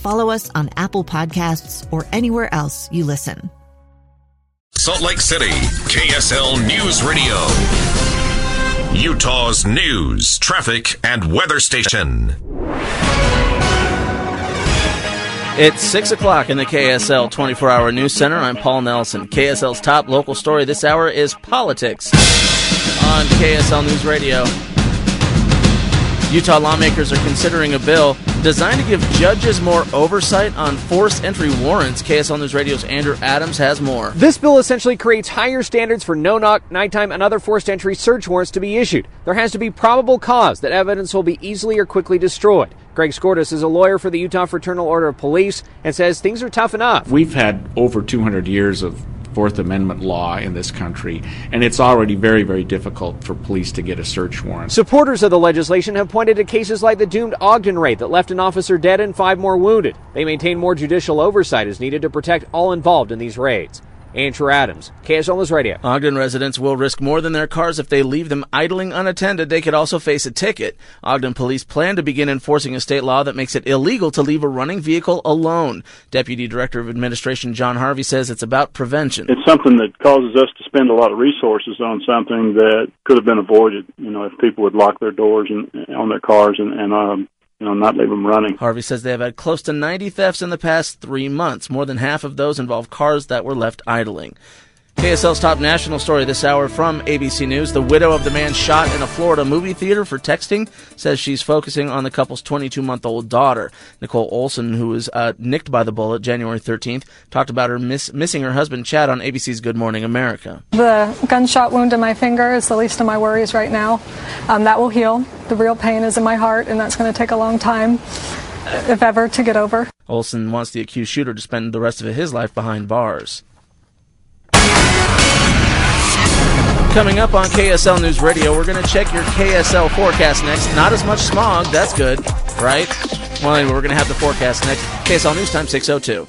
follow us on Apple Podcasts, or anywhere else you listen. Salt Lake City, KSL News Radio. Utah's news, traffic, and weather station. It's 6 o'clock in the KSL 24 hour news center. I'm Paul Nelson. KSL's top local story this hour is politics on KSL News Radio. Utah lawmakers are considering a bill designed to give judges more oversight on forced entry warrants. KSL News Radio's Andrew Adams has more. This bill essentially creates higher standards for no knock, nighttime, and other forced entry search warrants to be issued. There has to be probable cause that evidence will be easily or quickly destroyed. Greg Skordas is a lawyer for the Utah Fraternal Order of Police and says things are tough enough. We've had over 200 years of Fourth Amendment law in this country, and it's already very, very difficult for police to get a search warrant. Supporters of the legislation have pointed to cases like the doomed Ogden raid that left an officer dead and five more wounded. They maintain more judicial oversight is needed to protect all involved in these raids. Andrew Adams, KSL News Radio. Ogden residents will risk more than their cars if they leave them idling unattended. They could also face a ticket. Ogden police plan to begin enforcing a state law that makes it illegal to leave a running vehicle alone. Deputy Director of Administration John Harvey says it's about prevention. It's something that causes us to spend a lot of resources on something that could have been avoided. You know, if people would lock their doors and on their cars and, and um, you know, not leave them running. Harvey says they have had close to 90 thefts in the past three months. More than half of those involve cars that were left idling. KSL's top national story this hour from ABC News. The widow of the man shot in a Florida movie theater for texting says she's focusing on the couple's 22 month old daughter. Nicole Oulson, who was uh, nicked by the bullet January 13th, talked about her miss- missing her husband Chad on ABC's Good Morning America. The gunshot wound in my finger is the least of my worries right now. Um, that will heal. The real pain is in my heart, and that's going to take a long time, if ever, to get over. Oulson wants the accused shooter to spend the rest of his life behind bars. Coming up on KSL News Radio, we're going to check your KSL forecast next. Not as much smog, that's good, right? Well, anyway, we're going to have the forecast next. KSL News Time 602.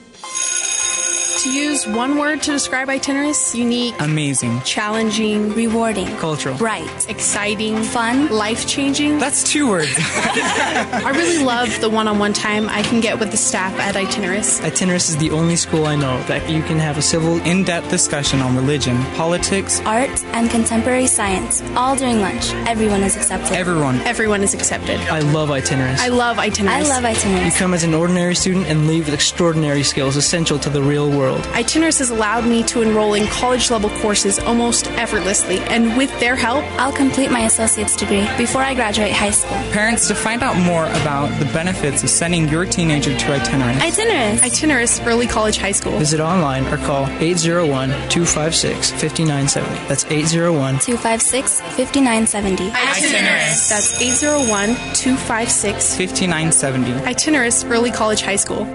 To use one word to describe Itineris, unique, amazing, challenging, rewarding, cultural, bright, exciting, fun, life changing. That's two words. I really love the one on one time I can get with the staff at Itineris. Itineris is the only school I know that you can have a civil, in depth discussion on religion, politics, art, and contemporary science, all during lunch. Everyone is accepted. Everyone. Everyone is accepted. I love Itineris. I love Itineris. I love Itineris. You come as an ordinary student and leave with extraordinary skills essential to the real world. Itineris has allowed me to enroll in college level courses almost effortlessly, and with their help, I'll complete my associate's degree before I graduate high school. Parents, to find out more about the benefits of sending your teenager to Itineris, Itineris, Itineris Early College High School, visit online or call 801 256 5970. That's 801 256 5970. Itineris. That's 801 256 5970. Itineris Early College High School.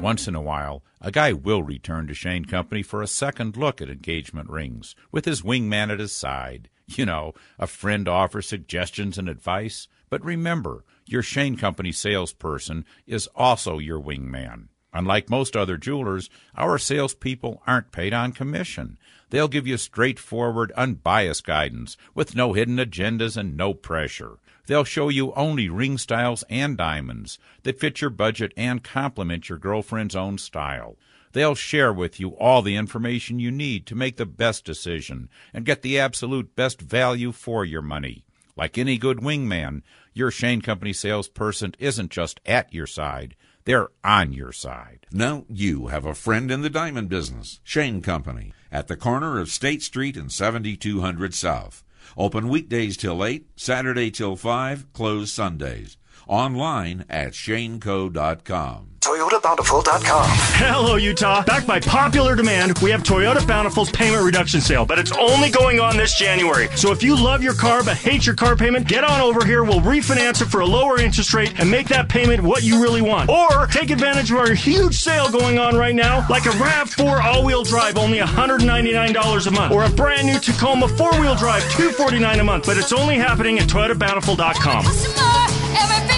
Once in a while, a guy will return to Shane Company for a second look at engagement rings with his wingman at his side. You know, a friend to offer suggestions and advice. But remember, your Shane Company salesperson is also your wingman. Unlike most other jewelers, our salespeople aren't paid on commission. They'll give you straightforward, unbiased guidance with no hidden agendas and no pressure. They'll show you only ring styles and diamonds that fit your budget and complement your girlfriend's own style. They'll share with you all the information you need to make the best decision and get the absolute best value for your money. Like any good wingman, your Shane Company salesperson isn't just at your side, They're on your side. Now you have a friend in the diamond business, Shane Company, at the corner of State Street and 7200 South. Open weekdays till 8, Saturday till 5, closed Sundays. Online at shaneco.com. ToyotaBountiful.com. Hello, Utah. Backed by popular demand, we have Toyota Bountiful's payment reduction sale, but it's only going on this January. So if you love your car but hate your car payment, get on over here. We'll refinance it for a lower interest rate and make that payment what you really want. Or take advantage of our huge sale going on right now, like a RAV4 all-wheel drive, only $199 a month, or a brand new Tacoma four-wheel drive, $249 a month. But it's only happening at ToyotaBountiful.com.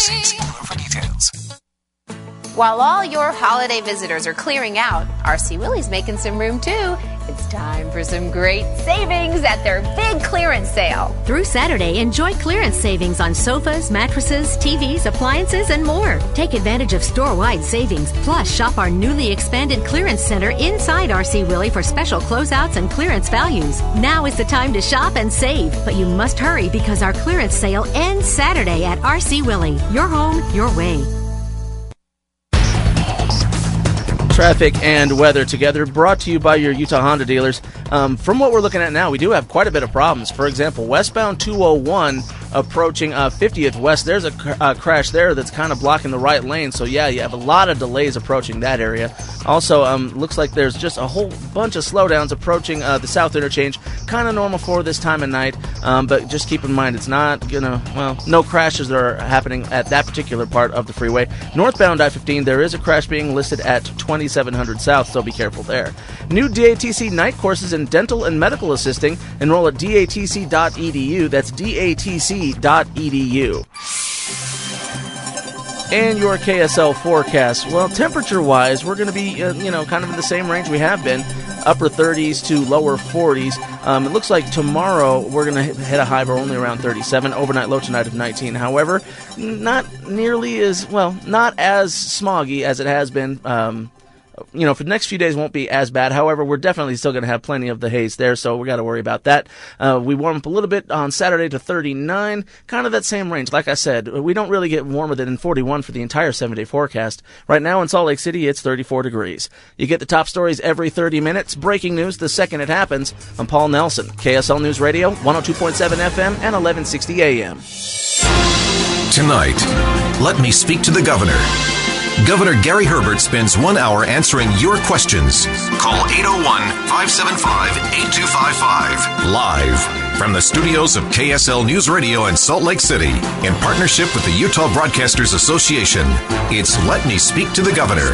for details. While all your holiday visitors are clearing out, RC Willey's making some room too. It's time for some great savings at their big clearance sale. Through Saturday, enjoy clearance savings on sofas, mattresses, TVs, appliances, and more. Take advantage of store wide savings. Plus, shop our newly expanded clearance center inside RC Willey for special closeouts and clearance values. Now is the time to shop and save, but you must hurry because our clearance sale ends Saturday at RC Willey. Your home, your way. Traffic and weather together, brought to you by your Utah Honda dealers. Um, from what we're looking at now, we do have quite a bit of problems. For example, westbound 201 approaching uh, 50th West, there's a cr- uh, crash there that's kind of blocking the right lane. So, yeah, you have a lot of delays approaching that area. Also, um, looks like there's just a whole bunch of slowdowns approaching uh, the south interchange. Kind of normal for this time of night, um, but just keep in mind it's not gonna, well, no crashes that are happening at that particular part of the freeway. Northbound I 15, there is a crash being listed at 2700 South, so be careful there. New DATC night courses in dental and medical assisting. Enroll at datc.edu. That's datc.edu. And your KSL forecast. Well, temperature wise, we're going to be, uh, you know, kind of in the same range we have been upper 30s to lower 40s. Um, it looks like tomorrow we're going to hit a high of only around 37, overnight low tonight of 19. However, not nearly as, well, not as smoggy as it has been. Um, you know, for the next few days won't be as bad. However, we're definitely still going to have plenty of the haze there, so we got to worry about that. Uh, we warm up a little bit on Saturday to 39, kind of that same range. Like I said, we don't really get warmer than 41 for the entire seven day forecast. Right now in Salt Lake City, it's 34 degrees. You get the top stories every 30 minutes. Breaking news the second it happens. I'm Paul Nelson, KSL News Radio, 102.7 FM and 1160 AM. Tonight, let me speak to the governor. Governor Gary Herbert spends one hour answering your questions. Call 801 575 8255. Live from the studios of KSL News Radio in Salt Lake City in partnership with the Utah Broadcasters Association. It's Let Me Speak to the Governor.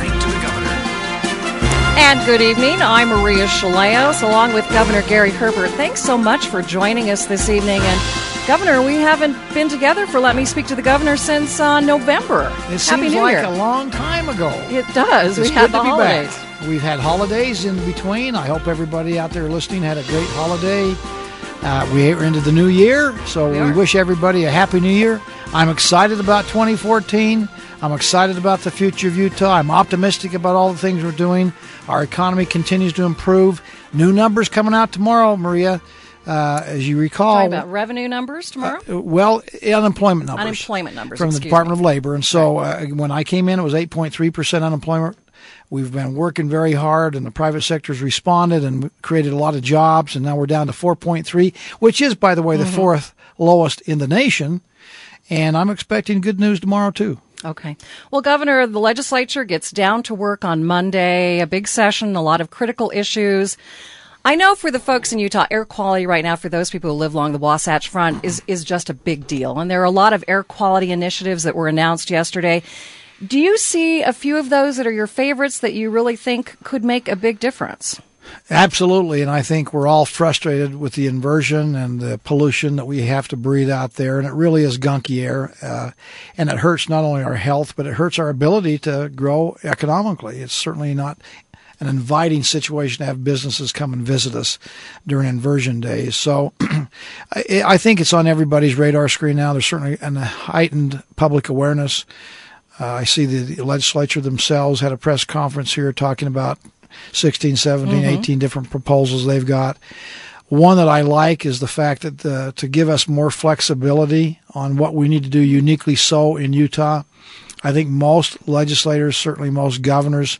And good evening. I'm Maria Shilaos, along with Governor Gary Herbert. Thanks so much for joining us this evening. And Governor, we haven't been together for Let Me Speak to the Governor since uh, November. It Happy seems New like Year. a long time ago. It does. It's we had the to be holidays. back. We've had holidays in between. I hope everybody out there listening had a great holiday. Uh, we are into the new year, so We we, wish everybody a happy new year. I'm excited about 2014. I'm excited about the future of Utah. I'm optimistic about all the things we're doing. Our economy continues to improve. New numbers coming out tomorrow, Maria. Uh, as you recall, Talking about revenue numbers tomorrow? uh, well, unemployment numbers. Unemployment numbers, from the Department me. of Labor, and so uh, when I came in, it was 8.3 percent unemployment. We've been working very hard, and the private sector's responded and created a lot of jobs, and now we're down to 4.3, which is, by the way, the Mhm. fourth lowest in the nation. And I'm expecting good news tomorrow too. Okay. Well, Governor, the legislature gets down to work on Monday, a big session, a lot of critical issues. I know for the folks in Utah, air quality right now for those people who live along the Wasatch Front is, is just a big deal. And there are a lot of air quality initiatives that were announced yesterday. Do you see a few of those that are your favorites that you really think could make a big difference? Absolutely, and I think we're all frustrated with the inversion and the pollution that we have to breathe out there, and it really is gunky air, uh, and it hurts not only our health, but it hurts our ability to grow economically. It's certainly not an inviting situation to have businesses come and visit us during inversion days. So I, I think it's on everybody's radar screen now. There's certainly a heightened public awareness. Uh, I see the legislature themselves had a press conference here talking about 16, 17, Mhm. 18 different proposals they've got. One that I like is the fact that the, to give us more flexibility on what we need to do uniquely so in Utah. I think most legislators, certainly most governors,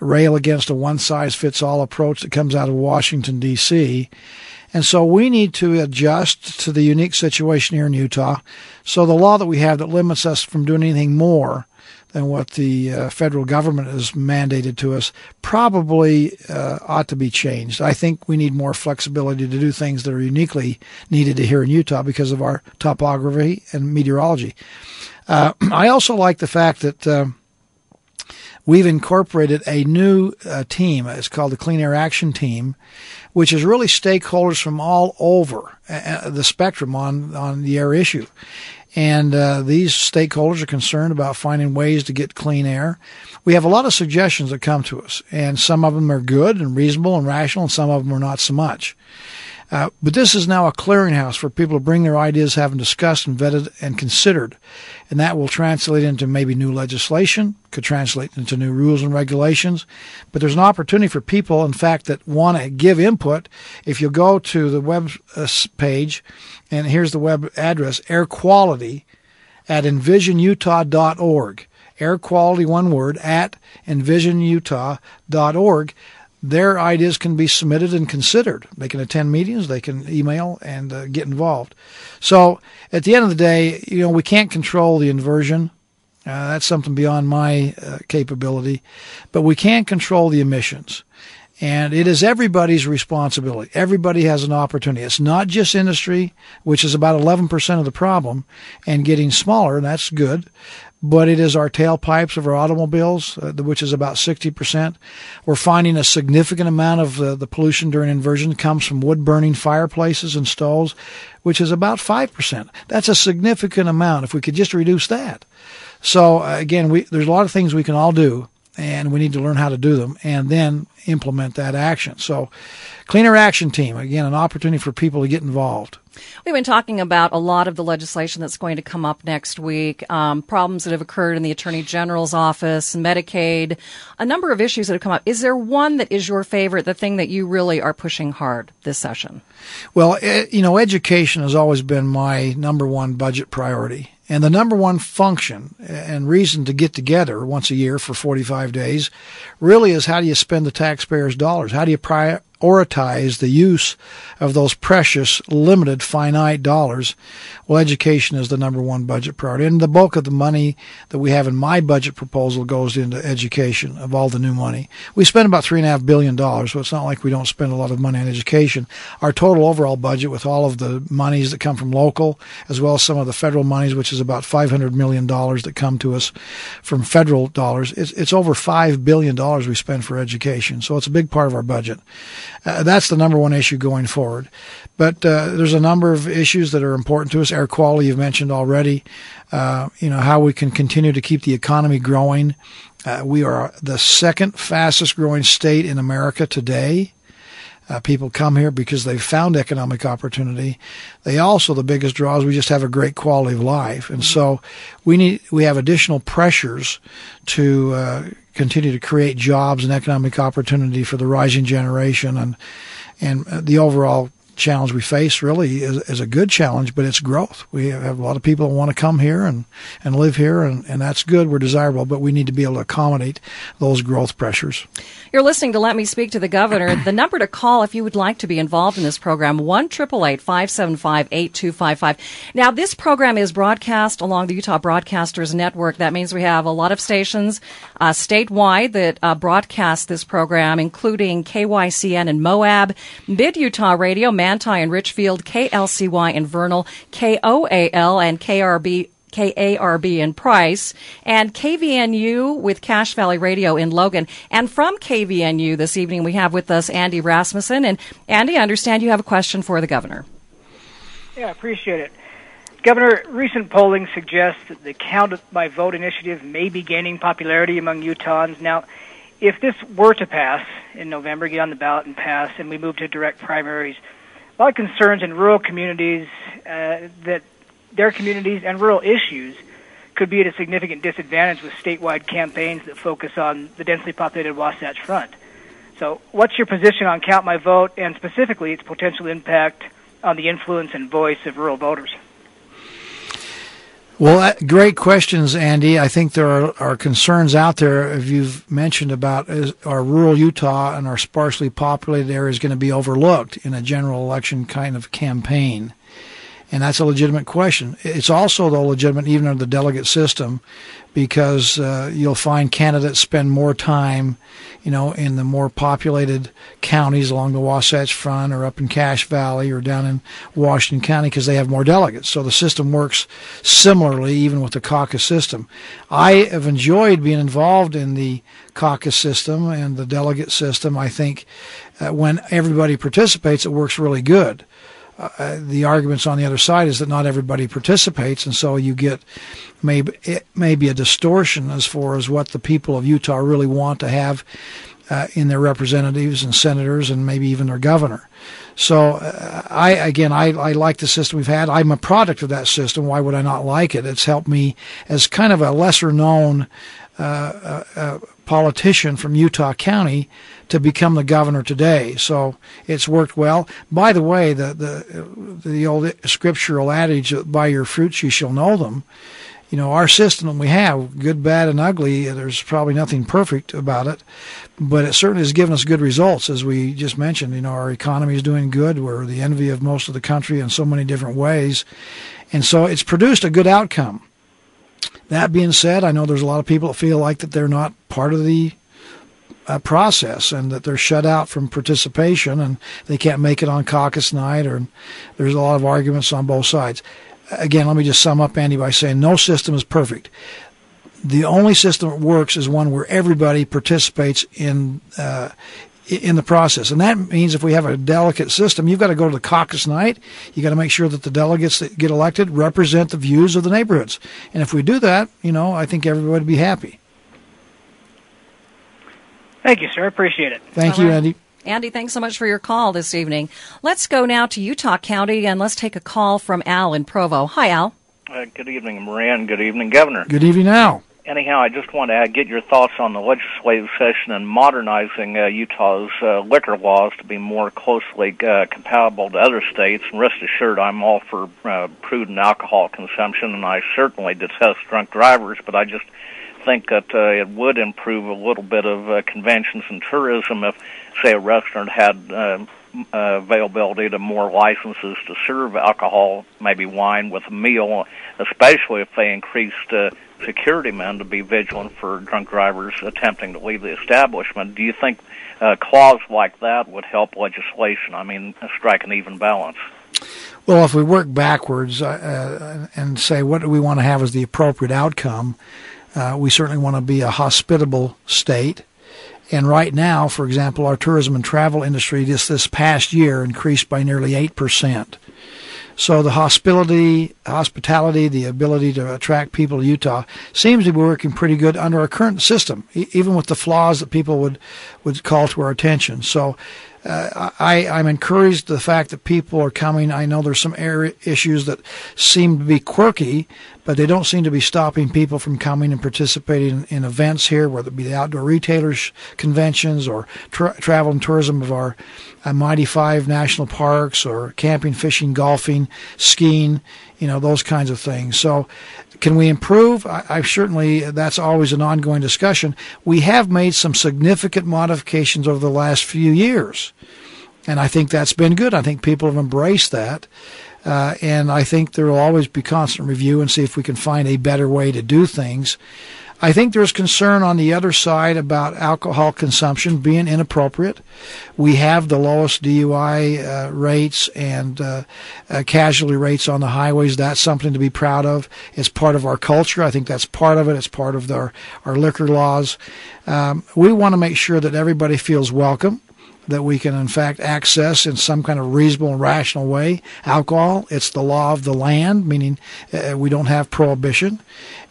rail against a one size fits all approach that comes out of Washington, D.C. And so we need to adjust to the unique situation here in Utah. So the law that we have that limits us from doing anything more than what the uh, federal government has mandated to us probably uh, ought to be changed. I think we need more flexibility to do things that are uniquely needed here in Utah because of our topography and meteorology. Uh, I also like the fact that uh, we've incorporated a new uh, team. It's called the Clean Air Action Team, which is really stakeholders from all over uh, the spectrum on, on the air issue. And uh, these stakeholders are concerned about finding ways to get clean air. We have a lot of suggestions that come to us, and some of them are good and reasonable and rational, and some of them are not so much. Uh, but this is now a clearinghouse for people to bring their ideas, have them discussed and vetted and considered. And that will translate into maybe new legislation, could translate into new rules and regulations. But there's an opportunity for people, in fact, that want to give input. If you go to the web uh, page, and here's the web address, air quality at envisionutah.org. Air quality, one word, at envisionutah.org their ideas can be submitted and considered. They can attend meetings, they can email and uh, get involved. So at the end of the day, you know, we can't control the inversion. Uh, that's something beyond my uh, capability, but we can control the emissions. And it is everybody's responsibility. Everybody has an opportunity. It's not just industry, which is about 11% of the problem and getting smaller, and that's good but it is our tailpipes of our automobiles, uh, which is about 60%. We're finding a significant amount of uh, the pollution during inversion comes from wood burning fireplaces and stoves, which is about 5%. That's a significant amount if we could just reduce that. So uh, again, we, there's a lot of things we can all do and we need to learn how to do them and then implement that action. So Clean Air Action Team, again, an opportunity for people to get involved. We've been talking about a lot of the legislation that's going to come up next week, um, problems that have occurred in the Attorney General's office, Medicaid, a number of issues that have come up. Is there one that is your favorite, the thing that you really are pushing hard this session? Well, you know, education has always been my number one budget priority. And the number one function and reason to get together once a year for 45 days really is how do you spend the taxpayers' dollars? How do you pri- prioritize the use of those precious, limited, finite dollars, well, education is the number one budget priority. And the bulk of the money that we have in my budget proposal goes into education of all the new money. We spend about three and a half billion dollars, so it's not like we don't spend a lot of money on education. Our total overall budget with all of the monies that come from local, as well as some of the federal monies, which is about $500 million that come to us from federal dollars, it's, it's over $5 billion we spend for education. So it's a big part of our budget. Uh, that's the number one issue going forward. But uh, there's a number of issues that are important to us. Air quality, you've mentioned already. Uh, you know how we can continue to keep the economy growing. Uh, we are the second fastest growing state in America today. Uh, people come here because they've found economic opportunity. They also the biggest draws. We just have a great quality of life, and so we need we have additional pressures to uh, continue to create jobs and economic opportunity for the rising generation, and and the overall challenge we face really is, is, a good challenge, but it's growth. We have a lot of people want to come here and, and live here, and, and that's good. We're desirable, but we need to be able to accommodate those growth pressures. You're listening to Let Me Speak to the Governor. The number to call if you would like to be involved in this program, 1 575 8255. Now, this program is broadcast along the Utah Broadcasters Network. That means we have a lot of stations uh, statewide that uh, broadcast this program, including KYCN in Moab, Mid Utah Radio, Manti and Richfield, KLCY in Vernal, KOAL and KRB KARB in Price, and KVNU with Cache Valley Radio in Logan. And from KVNU this evening, we have with us Andy Rasmussen. And Andy, I understand you have a question for the governor. Yeah, I appreciate it. Governor, recent polling suggests that the Count My Vote initiative may be gaining popularity among Utahns. Now, if this were to pass in November, get on the ballot and pass, and we move to direct primaries, a lot of concerns in rural communities uh, that their communities and rural issues could be at a significant disadvantage with statewide campaigns that focus on the densely populated Wasatch Front. So, what's your position on Count My Vote and specifically its potential impact on the influence and voice of rural voters? Well, uh, great questions, Andy. I think there are, are concerns out there, as you've mentioned, about is our rural Utah and our sparsely populated areas going to be overlooked in a general election kind of campaign. And that's a legitimate question. It's also, though, legitimate even under the delegate system because uh, you'll find candidates spend more time, you know, in the more populated counties along the Wasatch Front or up in Cache Valley or down in Washington County because they have more delegates. So the system works similarly even with the caucus system. I have enjoyed being involved in the caucus system and the delegate system. I think uh, when everybody participates, it works really good uh, the arguments on the other side is that not everybody participates, and so you get maybe it may be a distortion as far as what the people of Utah really want to have uh, in their representatives and senators, and maybe even their governor. So, uh, I again, I, I like the system we've had. I'm a product of that system. Why would I not like it? It's helped me as kind of a lesser known uh, uh, uh, politician from Utah County to become the governor today. So it's worked well. By the way, the the the old scriptural adage, "By your fruits you shall know them." You know, our system we have, good, bad, and ugly. There's probably nothing perfect about it, but it certainly has given us good results, as we just mentioned. You know, our economy is doing good. We're the envy of most of the country in so many different ways, and so it's produced a good outcome. That being said, I know there's a lot of people that feel like that they're not part of the uh, process and that they're shut out from participation and they can't make it on caucus night or there's a lot of arguments on both sides. Again, let me just sum up, Andy, by saying no system is perfect. The only system that works is one where everybody participates in uh, in the process. And that means if we have a delegate system, you've got to go to the caucus night. You've got to make sure that the delegates that get elected represent the views of the neighborhoods. And if we do that, you know, I think everybody would be happy. Thank you, sir. Appreciate it. Thank All you, right. Andy. Andy, thanks so much for your call this evening. Let's go now to Utah County and let's take a call from Al in Provo. Hi, Al. Uh, good evening, Moran. Good evening, Governor. Good evening, Al anyhow, I just want to get your thoughts on the legislative session and modernizing uh, Utah's uh, liquor laws to be more closely uh, compatible to other states. And rest assured, I'm all for uh, prudent alcohol consumption, and I certainly detest drunk drivers. But I just think that uh, it would improve a little bit of uh, conventions and tourism if, say, a restaurant had. Uh, uh, availability to more licenses to serve alcohol, maybe wine with a meal, especially if they increased uh, security men to be vigilant for drunk drivers attempting to leave the establishment. Do you think a clause like that would help legislation? I mean, strike an even balance. Well, if we work backwards uh, uh, and say what do we want to have as the appropriate outcome, uh, we certainly want to be a hospitable state. And right now, for example, our tourism and travel industry just this past year increased by nearly 8%. So the hospitality, hospitality, the ability to attract people to Utah seems to be working pretty good under our current system, even with the flaws that people would would call to our attention. So uh, I, I'm encouraged the fact that people are coming. I know there's some area issues that seem to be quirky, but they don't seem to be stopping people from coming and participating in, in events here, whether it be the outdoor retailers conventions or tra- travel and tourism of our uh, Mighty Five national parks or camping, fishing, golfing, skiing, you know, those kinds of things. So can we improve? I, I, certainly, that's always an ongoing discussion. We have made some significant modifications over the last few years. And I think that's been good. I think people have embraced that. Uh, and I think there will always be constant review and see if we can find a better way to do things. I think there's concern on the other side about alcohol consumption being inappropriate. We have the lowest DUI uh, rates and uh, uh, casualty rates on the highways. That's something to be proud of. It's part of our culture. I think that's part of it. It's part of our, our liquor laws. Um, we want to make sure that everybody feels welcome that we can in fact access in some kind of reasonable and rational way alcohol. It's the law of the land, meaning uh, we don't have prohibition.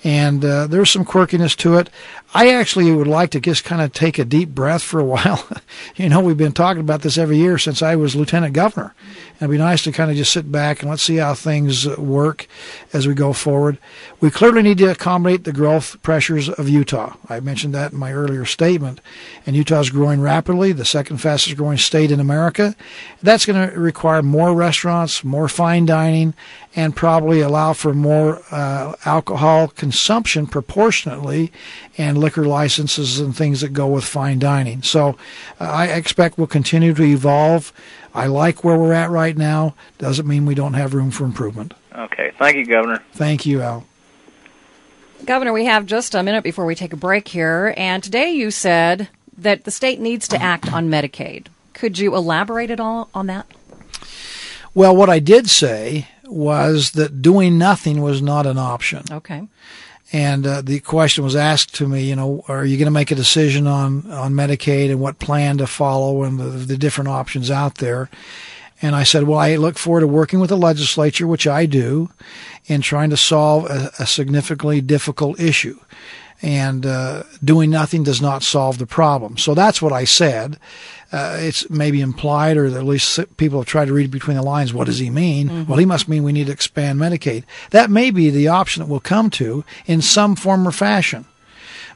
And uh, there's some quirkiness to it. I actually would like to just kind of take a deep breath for a while you know, we've been talking about this every year since I was lieutenant governor. And it'd be nice to kind of just sit back and let's see how things work as we go forward. We clearly need to accommodate the growth pressures of Utah. I mentioned that in my earlier statement. And Utah's growing rapidly, the second fastest growing state in America. That's going to require more restaurants, more fine dining, and probably allow for more uh, alcohol consumption proportionately and liquor licenses and things that go with fine dining. So uh, I expect we'll continue to evolve. I like where we're at right now. Doesn't mean we don't have room for improvement. Okay. Thank you, Governor. Thank you, Al. Governor, we have just a minute before we take a break here. And today you said that the state needs to act on Medicaid. Could you elaborate at all on that? Well, what I did say was that doing nothing was not an option. Okay. And uh, the question was asked to me, you know, are you going to make a decision on, on Medicaid and what plan to follow and the, the different options out there? And I said, well, I look forward to working with the legislature, which I do, in trying to solve a, a significantly difficult issue. And uh, doing nothing does not solve the problem. So that's what I said. Uh, it's maybe implied, or at least people have tried to read between the lines. What does he mean? Mm-hmm. Well, he must mean we need to expand Medicaid. That may be the option that we'll come to in some form or fashion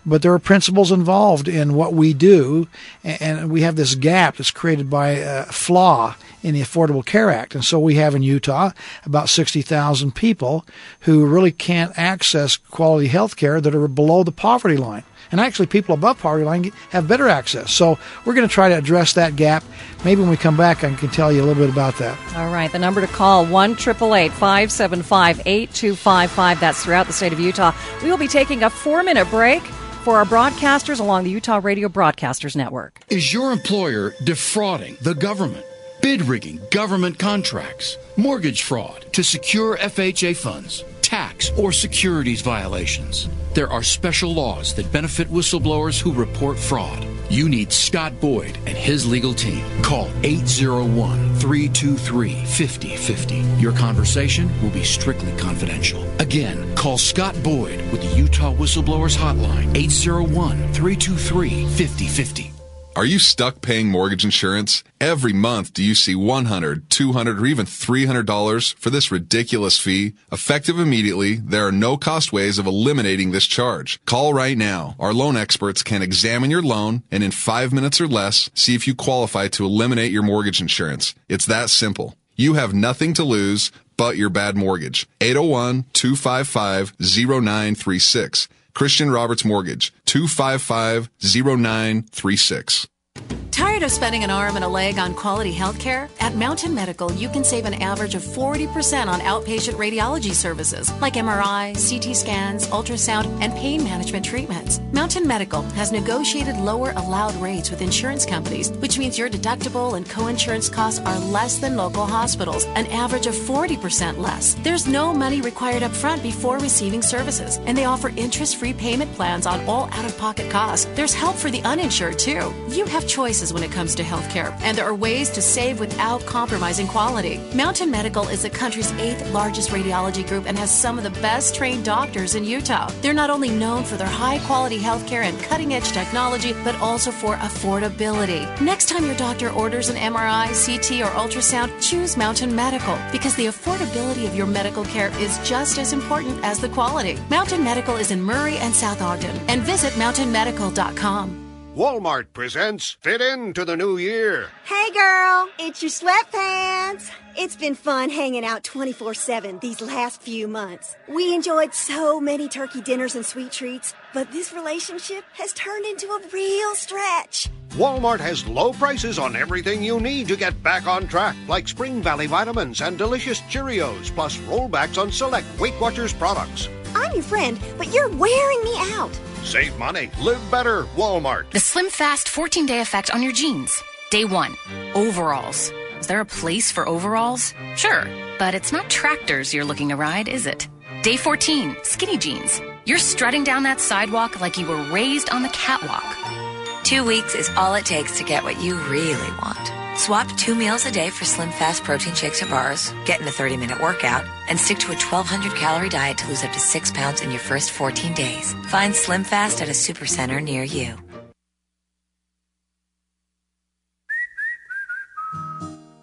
but there are principles involved in what we do, and we have this gap that's created by a flaw in the Affordable Care Act. And so we have in Utah about 60,000 people who really can't access quality health care that are below the poverty line. And actually, people above poverty line have better access. So we're going to try to address that gap. Maybe when we come back, I can tell you a little bit about that. All right. The number to call, 1 575 8255. That's throughout the state of Utah. We will be taking a four minute break for our broadcasters along the Utah Radio Broadcasters Network. Is your employer defrauding the government? Bid rigging government contracts, mortgage fraud to secure FHA funds, tax or securities violations. There are special laws that benefit whistleblowers who report fraud. You need Scott Boyd and his legal team. Call 801 323 5050. Your conversation will be strictly confidential. Again, call Scott Boyd with the Utah Whistleblowers Hotline 801 323 5050. Are you stuck paying mortgage insurance? Every month, do you see $100, $200, or even $300 for this ridiculous fee? Effective immediately, there are no cost ways of eliminating this charge. Call right now. Our loan experts can examine your loan and in five minutes or less, see if you qualify to eliminate your mortgage insurance. It's that simple. You have nothing to lose but your bad mortgage. 801-255-0936. Christian Roberts Mortgage, 255-0936. Tired of spending an arm and a leg on quality health care? At Mountain Medical, you can save an average of 40% on outpatient radiology services like MRI, CT scans, ultrasound, and pain management treatments. Mountain Medical has negotiated lower allowed rates with insurance companies, which means your deductible and co-insurance costs are less than local hospitals, an average of 40% less. There's no money required up front before receiving services, and they offer interest-free payment plans on all out-of-pocket costs. There's help for the uninsured too. You have choices when it comes to healthcare, and there are ways to save without compromising quality. Mountain Medical is the country's eighth largest radiology group and has some of the best trained doctors in Utah. They're not only known for their high quality healthcare and cutting edge technology, but also for affordability. Next time your doctor orders an MRI, CT, or ultrasound, choose Mountain Medical because the affordability of your medical care is just as important as the quality. Mountain Medical is in Murray and South Ogden, and visit mountainmedical.com. Walmart presents Fit Into the New Year. Hey girl, it's your sweatpants. It's been fun hanging out 24 7 these last few months. We enjoyed so many turkey dinners and sweet treats, but this relationship has turned into a real stretch. Walmart has low prices on everything you need to get back on track, like Spring Valley vitamins and delicious Cheerios, plus rollbacks on select Weight Watchers products. I'm your friend, but you're wearing me out. Save money, live better, Walmart. The Slim Fast 14 day effect on your jeans. Day one, overalls. Is there a place for overalls? Sure, but it's not tractors you're looking to ride, is it? Day 14, skinny jeans. You're strutting down that sidewalk like you were raised on the catwalk. Two weeks is all it takes to get what you really want. Swap two meals a day for Slim Fast protein shakes or bars, get in a 30 minute workout, and stick to a 1200 calorie diet to lose up to six pounds in your first 14 days. Find Slim Fast at a supercenter near you.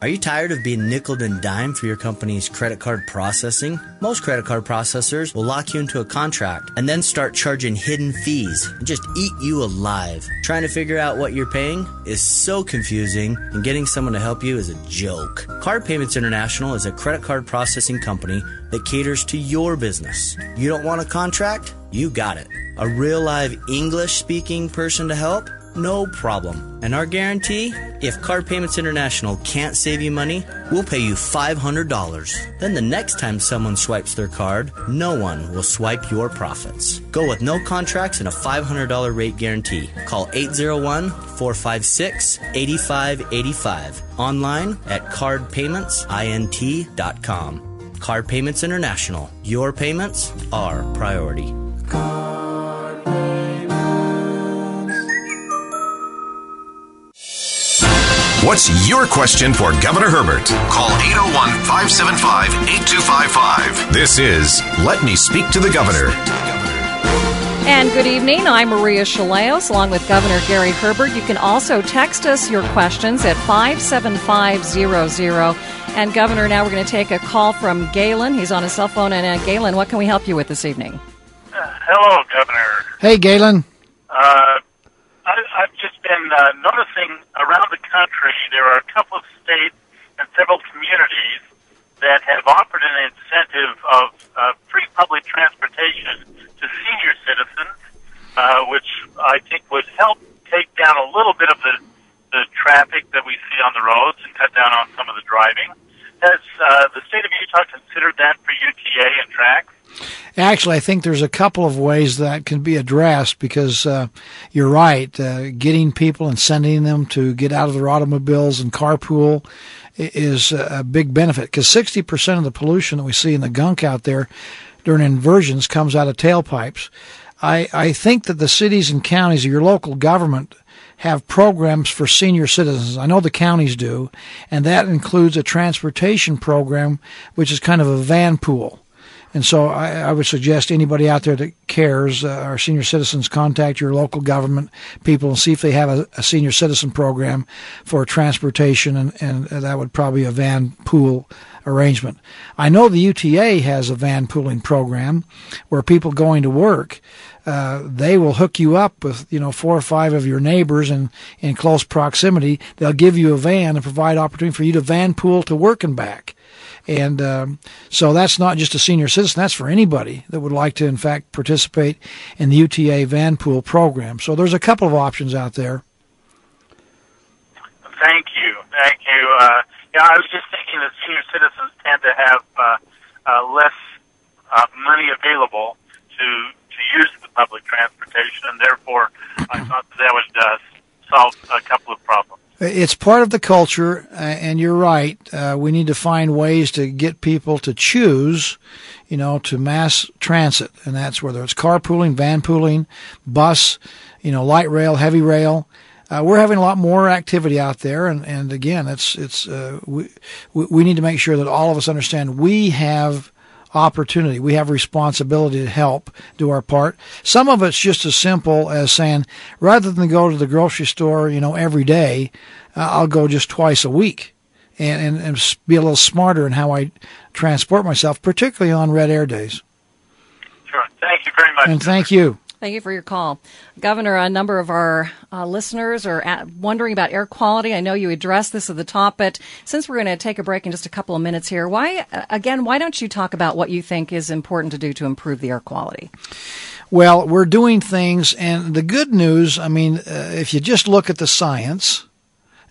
Are you tired of being nickel and dime for your company's credit card processing? Most credit card processors will lock you into a contract and then start charging hidden fees and just eat you alive. Trying to figure out what you're paying is so confusing, and getting someone to help you is a joke. Card Payments International is a credit card processing company that caters to your business. You don't want a contract? You got it. A real live English speaking person to help? No problem. And our guarantee? If Card Payments International can't save you money, we'll pay you $500. Then the next time someone swipes their card, no one will swipe your profits. Go with no contracts and a $500 rate guarantee. Call 801 456 8585. Online at cardpaymentsint.com. Card Payments International. Your payments, are priority. What's your question for Governor Herbert? Call 801 575 8255. This is Let Me Speak to the Governor. And good evening. I'm Maria Shilaos, along with Governor Gary Herbert. You can also text us your questions at 57500. And Governor, now we're going to take a call from Galen. He's on his cell phone. And uh, Galen, what can we help you with this evening? Hello, Governor. Hey, Galen. Uh, I, I've just been uh, noticing around the country there are a couple of states and several communities that have offered an incentive of uh, free public transportation to senior citizens, uh, which I think would help take down a little bit of the, the traffic that we see on the roads and cut down on some of the driving. Has uh, the state of Utah considered that for UTA and TRAX? Actually, I think there's a couple of ways that can be addressed because uh, you're right. Uh, getting people and sending them to get out of their automobiles and carpool is a big benefit because 60% of the pollution that we see in the gunk out there during inversions comes out of tailpipes. I, I think that the cities and counties, your local government, have programs for senior citizens. I know the counties do, and that includes a transportation program, which is kind of a van pool. And so I, I would suggest anybody out there that cares, uh, our senior citizens, contact your local government people and see if they have a, a senior citizen program for transportation, and, and that would probably a van pool arrangement. I know the UTA has a van pooling program where people going to work, uh, they will hook you up with you know four or five of your neighbors and in close proximity. They'll give you a van and provide opportunity for you to van pool to work and back. And um, so that's not just a senior citizen, that's for anybody that would like to, in fact, participate in the UTA Van Pool program. So there's a couple of options out there. Thank you, thank you. Uh, yeah, I was just thinking that senior citizens tend to have uh, uh, less uh, money available to to use the public transportation, and therefore, I thought that, that would uh, solve a couple of problems. It's part of the culture, uh, and you're right. Uh, we need to find ways to get people to choose, you know, to mass transit, and that's whether it's carpooling, van pooling, bus, you know, light rail, heavy rail. Uh, we're having a lot more activity out there, and, and again, it's it's uh, we we need to make sure that all of us understand we have opportunity, we have responsibility to help do our part. Some of it's just as simple as saying, rather than go to the grocery store, you know, every day, uh, I'll go just twice a week, and, and and be a little smarter in how I transport myself, particularly on red air days. Sure. Thank you very much. And thank you. Thank you for your call. Governor, a number of our uh, listeners are at, wondering about air quality. I know you addressed this at the top, but since we're going to take a break in just a couple of minutes here, why, uh, again, why don't you talk about what you think is important to do to improve the air quality? Well, we're doing things, and the good news, I mean, uh, if you just look at the science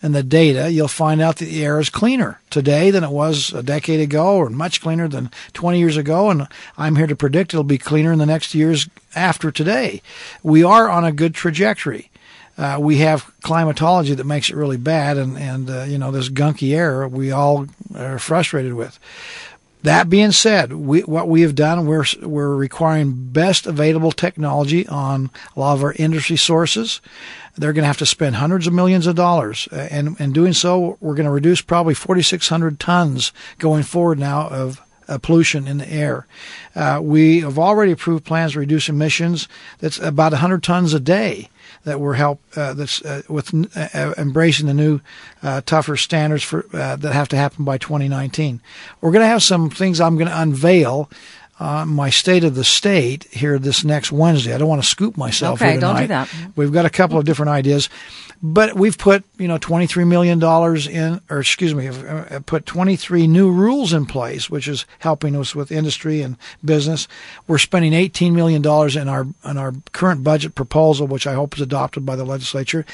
and the data, you'll find out that the air is cleaner today than it was a decade ago, or much cleaner than 20 years ago. And I'm here to predict it'll be cleaner in the next years after today. We are on a good trajectory. Uh, we have climatology that makes it really bad, and and uh, you know this gunky air we all are frustrated with. That being said, we, what we have done, we're we're requiring best available technology on a lot of our industry sources. They're going to have to spend hundreds of millions of dollars, and in doing so, we're going to reduce probably 4,600 tons going forward now of uh, pollution in the air. Uh, we have already approved plans to reduce emissions. That's about 100 tons a day that we're help uh, that's uh, with uh, embracing the new uh, tougher standards for uh, that have to happen by 2019. We're going to have some things I'm going to unveil. Uh, my state of the state here this next Wednesday. I don't want to scoop myself. Okay, don't do that. We've got a couple of different ideas, but we've put you know twenty three million dollars in, or excuse me, uh, put twenty three new rules in place, which is helping us with industry and business. We're spending eighteen million dollars in our in our current budget proposal, which I hope is adopted by the legislature,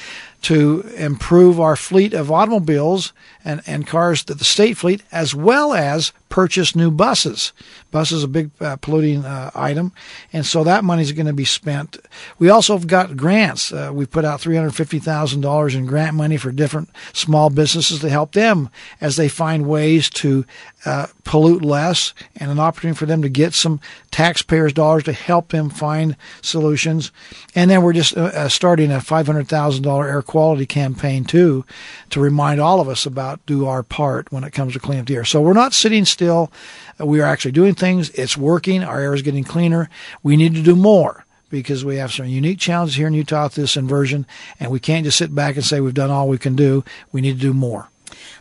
to improve our fleet of automobiles and and cars, the the state fleet, as well as purchase new buses. Bus is a big uh, polluting uh, item, and so that money is going to be spent. We also have got grants. Uh, we put out three hundred fifty thousand dollars in grant money for different small businesses to help them as they find ways to uh, pollute less, and an opportunity for them to get some taxpayers' dollars to help them find solutions. And then we're just uh, uh, starting a five hundred thousand dollar air quality campaign too, to remind all of us about do our part when it comes to clean up the air. So we're not sitting still. We are actually doing things. It's working. Our air is getting cleaner. We need to do more because we have some unique challenges here in Utah with this inversion, and we can't just sit back and say we've done all we can do. We need to do more.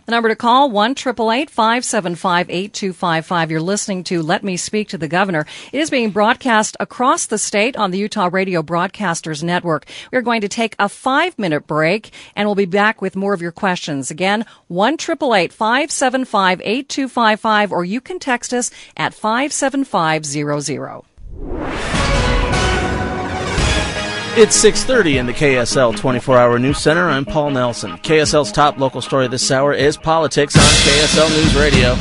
The number to call, 1 575 8255. You're listening to Let Me Speak to the Governor. It is being broadcast across the state on the Utah Radio Broadcasters Network. We're going to take a five minute break and we'll be back with more of your questions. Again, 1 575 8255 or you can text us at 57500. It's 6:30 in the KSL 24-hour news center. I'm Paul Nelson. KSL's top local story this hour is politics on KSL News Radio.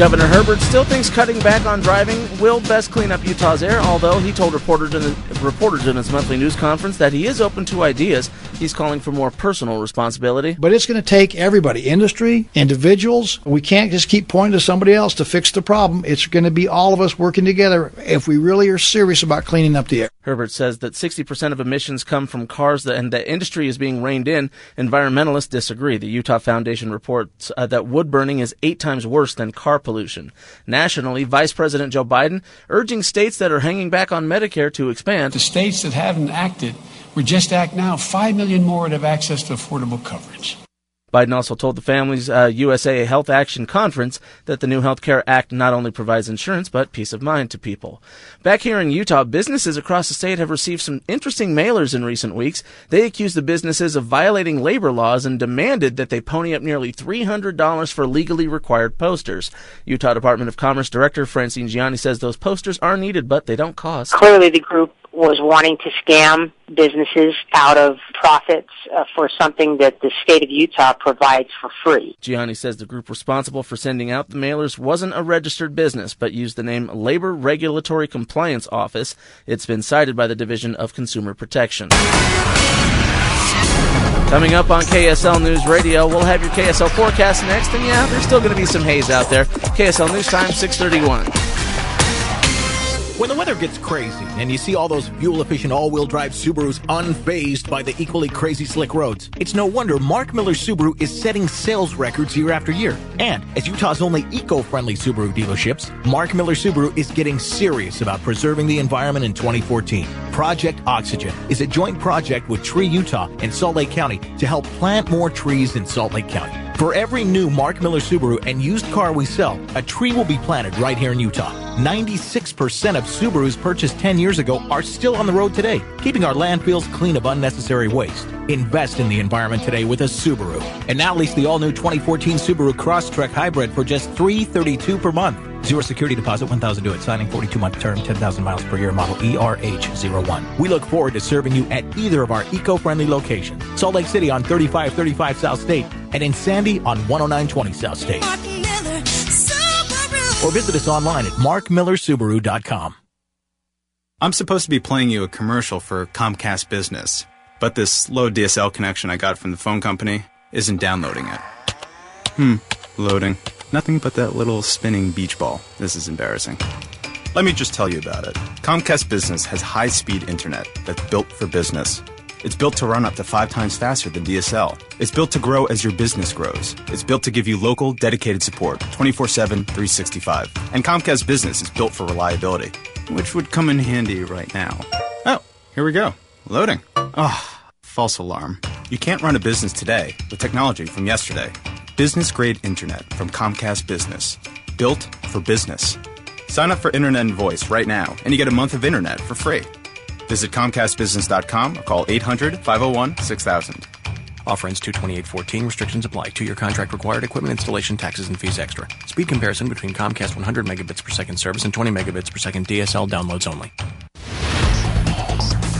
Governor Herbert still thinks cutting back on driving will best clean up Utah's air, although he told reporters in, reporters in his monthly news conference that he is open to ideas. He's calling for more personal responsibility. But it's going to take everybody, industry, individuals. We can't just keep pointing to somebody else to fix the problem. It's going to be all of us working together if we really are serious about cleaning up the air. Herbert says that 60% of emissions come from cars that, and the industry is being reined in. Environmentalists disagree. The Utah Foundation reports uh, that wood burning is eight times worse than car pollution. Nationally, Vice President Joe Biden urging states that are hanging back on Medicaid to expand. The states that haven't acted would just act now. Five million more would have access to affordable coverage. Biden also told the Families uh, USA Health Action Conference that the new Health Care Act not only provides insurance, but peace of mind to people. Back here in Utah, businesses across the state have received some interesting mailers in recent weeks. They accused the businesses of violating labor laws and demanded that they pony up nearly $300 for legally required posters. Utah Department of Commerce Director Francine Giani says those posters are needed, but they don't cost. Clearly, the group was wanting to scam businesses out of profits uh, for something that the state of Utah provides for free. Giani says the group responsible for sending out the mailers wasn't a registered business, but used the name Labor Regulatory Compliance Office. It's been cited by the Division of Consumer Protection. Coming up on KSL News Radio, we'll have your KSL forecast next, and yeah, there's still going to be some haze out there. KSL News Time, 631. When the weather gets crazy and you see all those fuel efficient all wheel drive Subarus unfazed by the equally crazy slick roads, it's no wonder Mark Miller Subaru is setting sales records year after year. And as Utah's only eco friendly Subaru dealerships, Mark Miller Subaru is getting serious about preserving the environment in 2014. Project Oxygen is a joint project with TreeUtah and Salt Lake County to help plant more trees in Salt Lake County. For every new Mark Miller Subaru and used car we sell, a tree will be planted right here in Utah. 96% of Subarus purchased 10 years ago are still on the road today, keeping our landfills clean of unnecessary waste. Invest in the environment today with a Subaru. And now lease the all-new 2014 Subaru Crosstrek Hybrid for just 332 per month. Zero security deposit, 1000 do it. Signing 42-month term, 10,000 miles per year model E ERH01. We look forward to serving you at either of our eco-friendly locations. Salt Lake City on 3535 South State and in Sandy on 10920 South State. Or visit us online at markmillersubaru.com. I'm supposed to be playing you a commercial for Comcast Business, but this slow DSL connection I got from the phone company isn't downloading it. Hmm, loading. Nothing but that little spinning beach ball. This is embarrassing. Let me just tell you about it. Comcast Business has high speed internet that's built for business. It's built to run up to five times faster than DSL. It's built to grow as your business grows. It's built to give you local, dedicated support 24 7, 365. And Comcast Business is built for reliability, which would come in handy right now. Oh, here we go. Loading. Ah, false alarm. You can't run a business today with technology from yesterday. Business grade internet from Comcast Business. Built for business. Sign up for Internet and Voice right now, and you get a month of internet for free. Visit ComcastBusiness.com or call 800 501 6000. Offer ends 22814. Restrictions apply. Two-year contract required. Equipment installation, taxes, and fees extra. Speed comparison between Comcast 100 megabits per second service and 20 megabits per second DSL downloads only.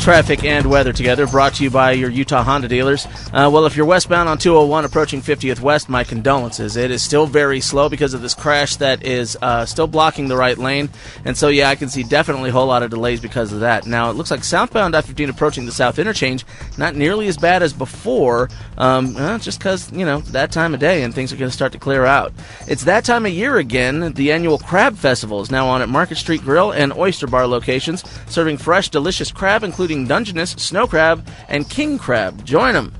Traffic and weather together, brought to you by your Utah Honda dealers. Uh, well, if you're westbound on 201 approaching 50th West, my condolences. It is still very slow because of this crash that is uh, still blocking the right lane. And so, yeah, I can see definitely a whole lot of delays because of that. Now, it looks like southbound I 15 approaching the south interchange, not nearly as bad as before, um, uh, just because, you know, that time of day and things are going to start to clear out. It's that time of year again. The annual Crab Festival is now on at Market Street Grill and Oyster Bar locations, serving fresh, delicious crab, including Dungeness, snow crab, and king crab. Join them.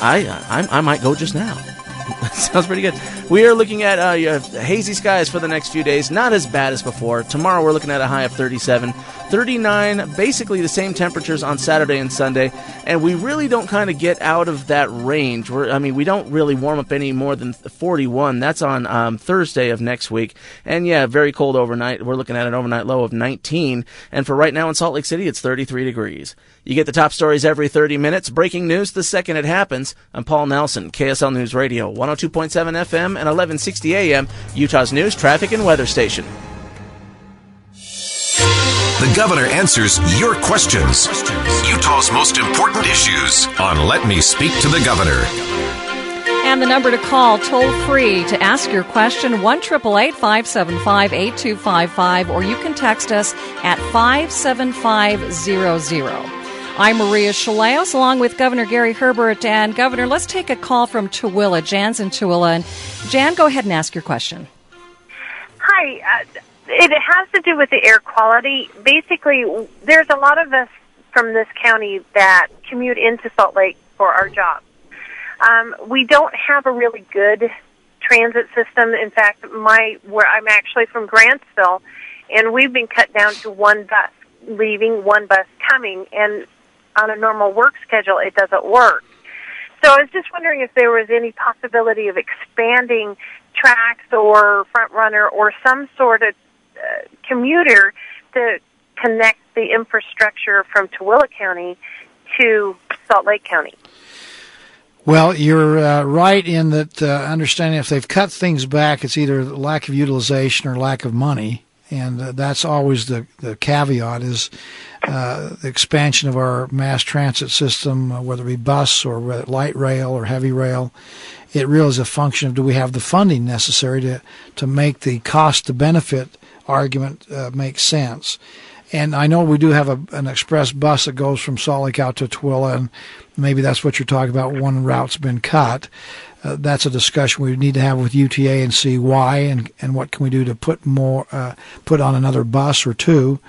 I, I I might go just now. Sounds pretty good. We are looking at uh, hazy skies for the next few days. Not as bad as before. Tomorrow we're looking at a high of 37. 39, basically the same temperatures on Saturday and Sunday. And we really don't kind of get out of that range. We're, I mean, we don't really warm up any more than 41. That's on um, Thursday of next week. And yeah, very cold overnight. We're looking at an overnight low of 19. And for right now in Salt Lake City, it's 33 degrees. You get the top stories every 30 minutes. Breaking news the second it happens. I'm Paul Nelson, KSL News Radio, 102.7 FM and 1160 AM, Utah's news, traffic, and weather station. The governor answers your questions. Utah's most important issues on Let Me Speak to the Governor. And the number to call toll free to ask your question 1 575 8255 or you can text us at 57500. I'm Maria Shilaos along with Governor Gary Herbert. And Governor, let's take a call from Tooele. Jan's in Tooele. And Jan, go ahead and ask your question. Hi. Uh, it has to do with the air quality. Basically, there's a lot of us from this county that commute into Salt Lake for our jobs. Um, we don't have a really good transit system. In fact, my where I'm actually from Grantsville, and we've been cut down to one bus leaving, one bus coming, and on a normal work schedule, it doesn't work. So I was just wondering if there was any possibility of expanding TRAX or FrontRunner or some sort of commuter to connect the infrastructure from Tooele County to Salt Lake County. Well, you're uh, right in that uh, understanding if they've cut things back, it's either lack of utilization or lack of money. And uh, that's always the, the caveat is uh, the expansion of our mass transit system, uh, whether it be bus or light rail or heavy rail. It really is a function of do we have the funding necessary to, to make the cost to benefit argument uh, make sense. And I know we do have a, an express bus that goes from Salt Lake out to Tooele, and maybe that's what you're talking about. One route's been cut. Uh, that's a discussion we need to have with UTA and see why and, and what can we do to put more uh, put on another bus or two.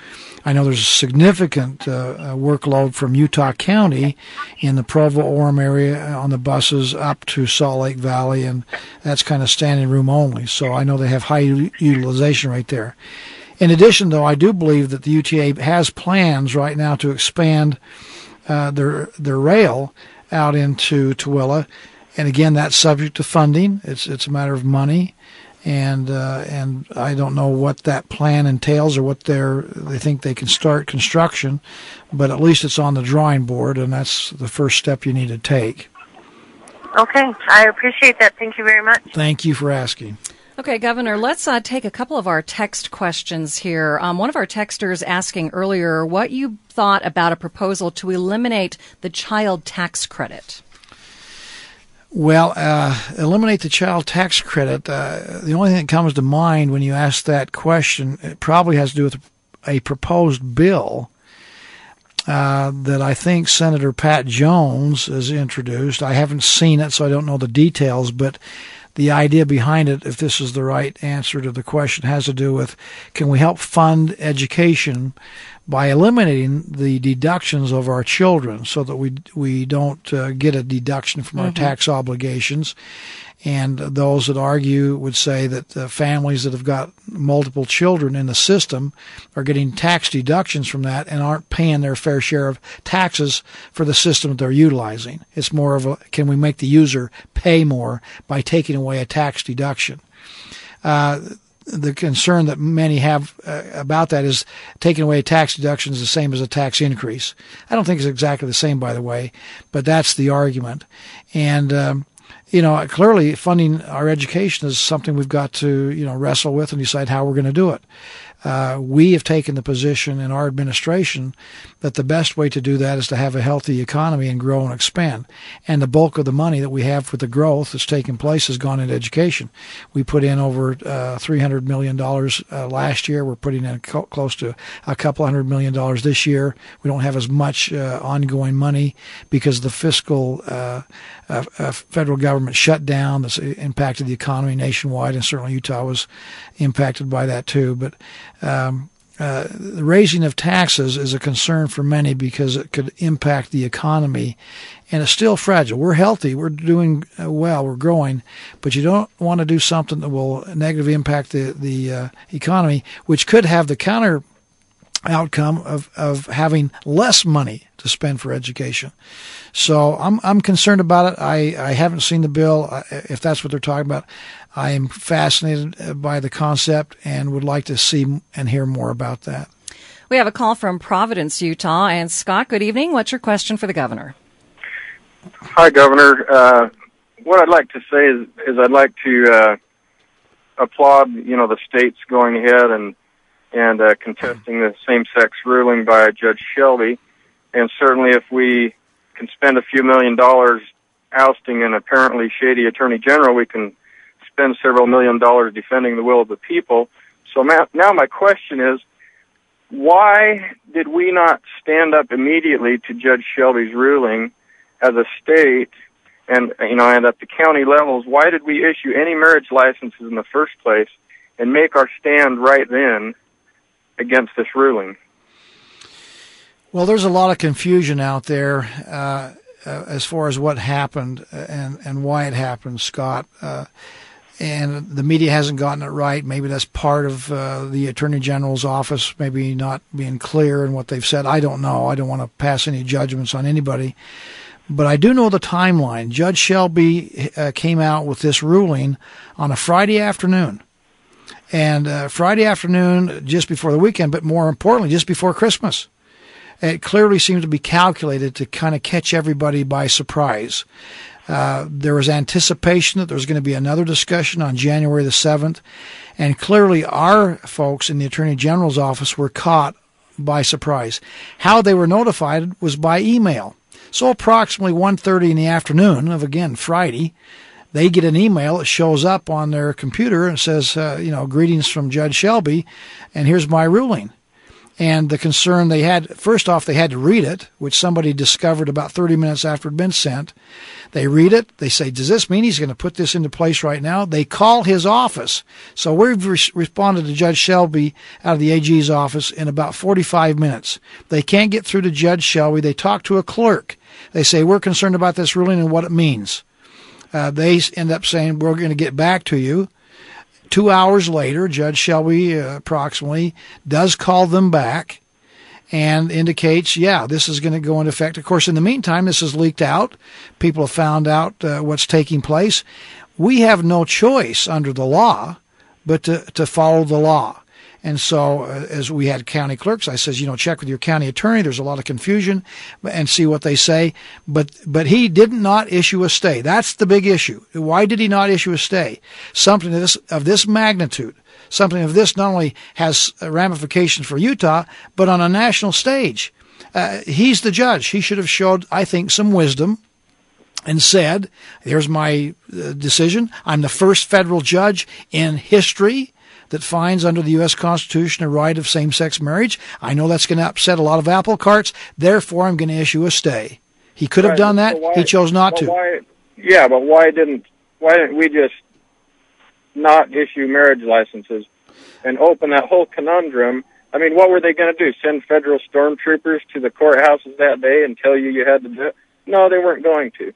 I know there's a significant uh, uh workload from Utah County in the Provo Orem area on the buses up to Salt Lake Valley, and that's kind of standing room only. So I know they have high utilization right there. In addition, though, I do believe that the UTA has plans right now to expand uh, their their rail out into Tooele, and again, that's subject to funding. It's it's a matter of money, and uh, and I don't know what that plan entails or what they're they think they can start construction, but at least it's on the drawing board, and that's the first step you need to take. Okay, I appreciate that. Thank you very much. Thank you for asking. Okay, Governor, let's uh, take a couple of our text questions here. Um, one of our texters asking earlier what you thought about a proposal to eliminate the child tax credit. Well, uh, eliminate the child tax credit. Uh, the only thing that comes to mind when you ask that question, it probably has to do with a proposed bill uh, that I think Senator Pat Jones has introduced. I haven't seen it, so I don't know the details, but the idea behind it, if this is the right answer to the question, has to do with can we help fund education by eliminating the deductions of our children so that we we don't uh, get a deduction from our Mhm. tax obligations and those that argue would say that uh, families that have got multiple children in the system are getting tax deductions from that and aren't paying their fair share of taxes for the system that they're utilizing. It's more of a can we make the user pay more by taking away a tax deduction? Uh, the concern that many have uh, about that is taking away tax deduction is the same as a tax increase. I don't think it's exactly the same, by the way, but that's the argument. And um, you know, clearly funding our education is something we've got to you know wrestle with and decide how we're going to do it. Uh, we have taken the position in our administration that the best way to do that is to have a healthy economy and grow and expand. And the bulk of the money that we have for the growth that's taken place has gone into education. We put in over uh, $300 million uh, last year. We're putting in co- close to a couple hundred million dollars this year. We don't have as much uh, ongoing money because the fiscal uh, uh, federal government shutdown that's impacted the economy nationwide, and certainly Utah was impacted by that too. But um, uh, the raising of taxes is a concern for many because it could impact the economy, and it's still fragile. We're healthy, we're doing uh, well, we're growing, but you don't want to do something that will negatively impact the the uh, economy, which could have the counter outcome of, of having less money to spend for education. So I'm I'm concerned about it. I, I haven't seen the bill. If that's what they're talking about, I am fascinated uh, by the concept and would like to see and hear more about that. We have a call from Providence, Utah. And Scott, good evening. What's your question for the governor? Hi, Governor. Uh, what I'd like to say is, is I'd like to uh, applaud, you know, the states going ahead and and uh, contesting the same-sex ruling by Judge Shelby, and certainly if we can spend a few million dollars ousting an apparently shady attorney general, we can spend several million dollars defending the will of the people. So now my question is, why did we not stand up immediately to Judge Shelby's ruling as a state and you know and at the county levels why did we issue any marriage licenses in the first place and make our stand right then against this ruling Well, there's a lot of confusion out there uh, uh, as far as what happened and and why it happened, Scott. Uh, and the media hasn't gotten it right. Maybe that's part of uh, the attorney general's office, maybe not being clear in what they've said. I don't know. I don't want to pass any judgments on anybody. But I do know the timeline. Judge Shelby uh, came out with this ruling on a Friday afternoon. And uh, Friday afternoon, just before the weekend, but more importantly, just before Christmas. It clearly seemed to be calculated to kind of catch everybody by surprise. Uh, there was anticipation that there was going to be another discussion on January the 7th, and clearly our folks in the Attorney General's office were caught by surprise. How they were notified was by email. So approximately 1.30 in the afternoon of, again, Friday, they get an email that shows up on their computer and says, uh, you know, greetings from Judge Shelby, and here's my ruling. And the concern they had, first off, they had to read it, which somebody discovered about 30 minutes after it had been sent. They read it. They say, does this mean he's going to put this into place right now? They call his office. So we've re- responded to Judge Shelby out of the AG's office in about 45 minutes. They can't get through to Judge Shelby. They talk to a clerk. They say, we're concerned about this ruling and what it means. Uh, they end up saying, we're going to get back to you. Two hours later, Judge Shelby uh, approximately does call them back and indicates, yeah, this is going to go into effect. Of course, in the meantime, this is leaked out. People have found out uh, what's taking place. We have no choice under the law but to, to follow the law. And so, uh, as we had county clerks, I says, you know, check with your county attorney. There's a lot of confusion, and see what they say. But but he did not issue a stay. That's the big issue. Why did he not issue a stay? Something of this of this magnitude, something of this not only has ramifications for Utah, but on a national stage. Uh, he's the judge. He should have showed, I think, some wisdom and said, "Here's my uh, decision. I'm the first federal judge in history." That finds under the U.S. Constitution a right of same-sex marriage. I know that's going to upset a lot of apple carts. Therefore, I'm going to issue a stay. He could have Right, done that. why- he chose not to. Why, yeah, but why didn't why didn't we just not issue marriage licenses and open that whole conundrum I mean, what were they going to do? Send federal stormtroopers to the courthouses that day and tell you you had to do it? No, they weren't going to.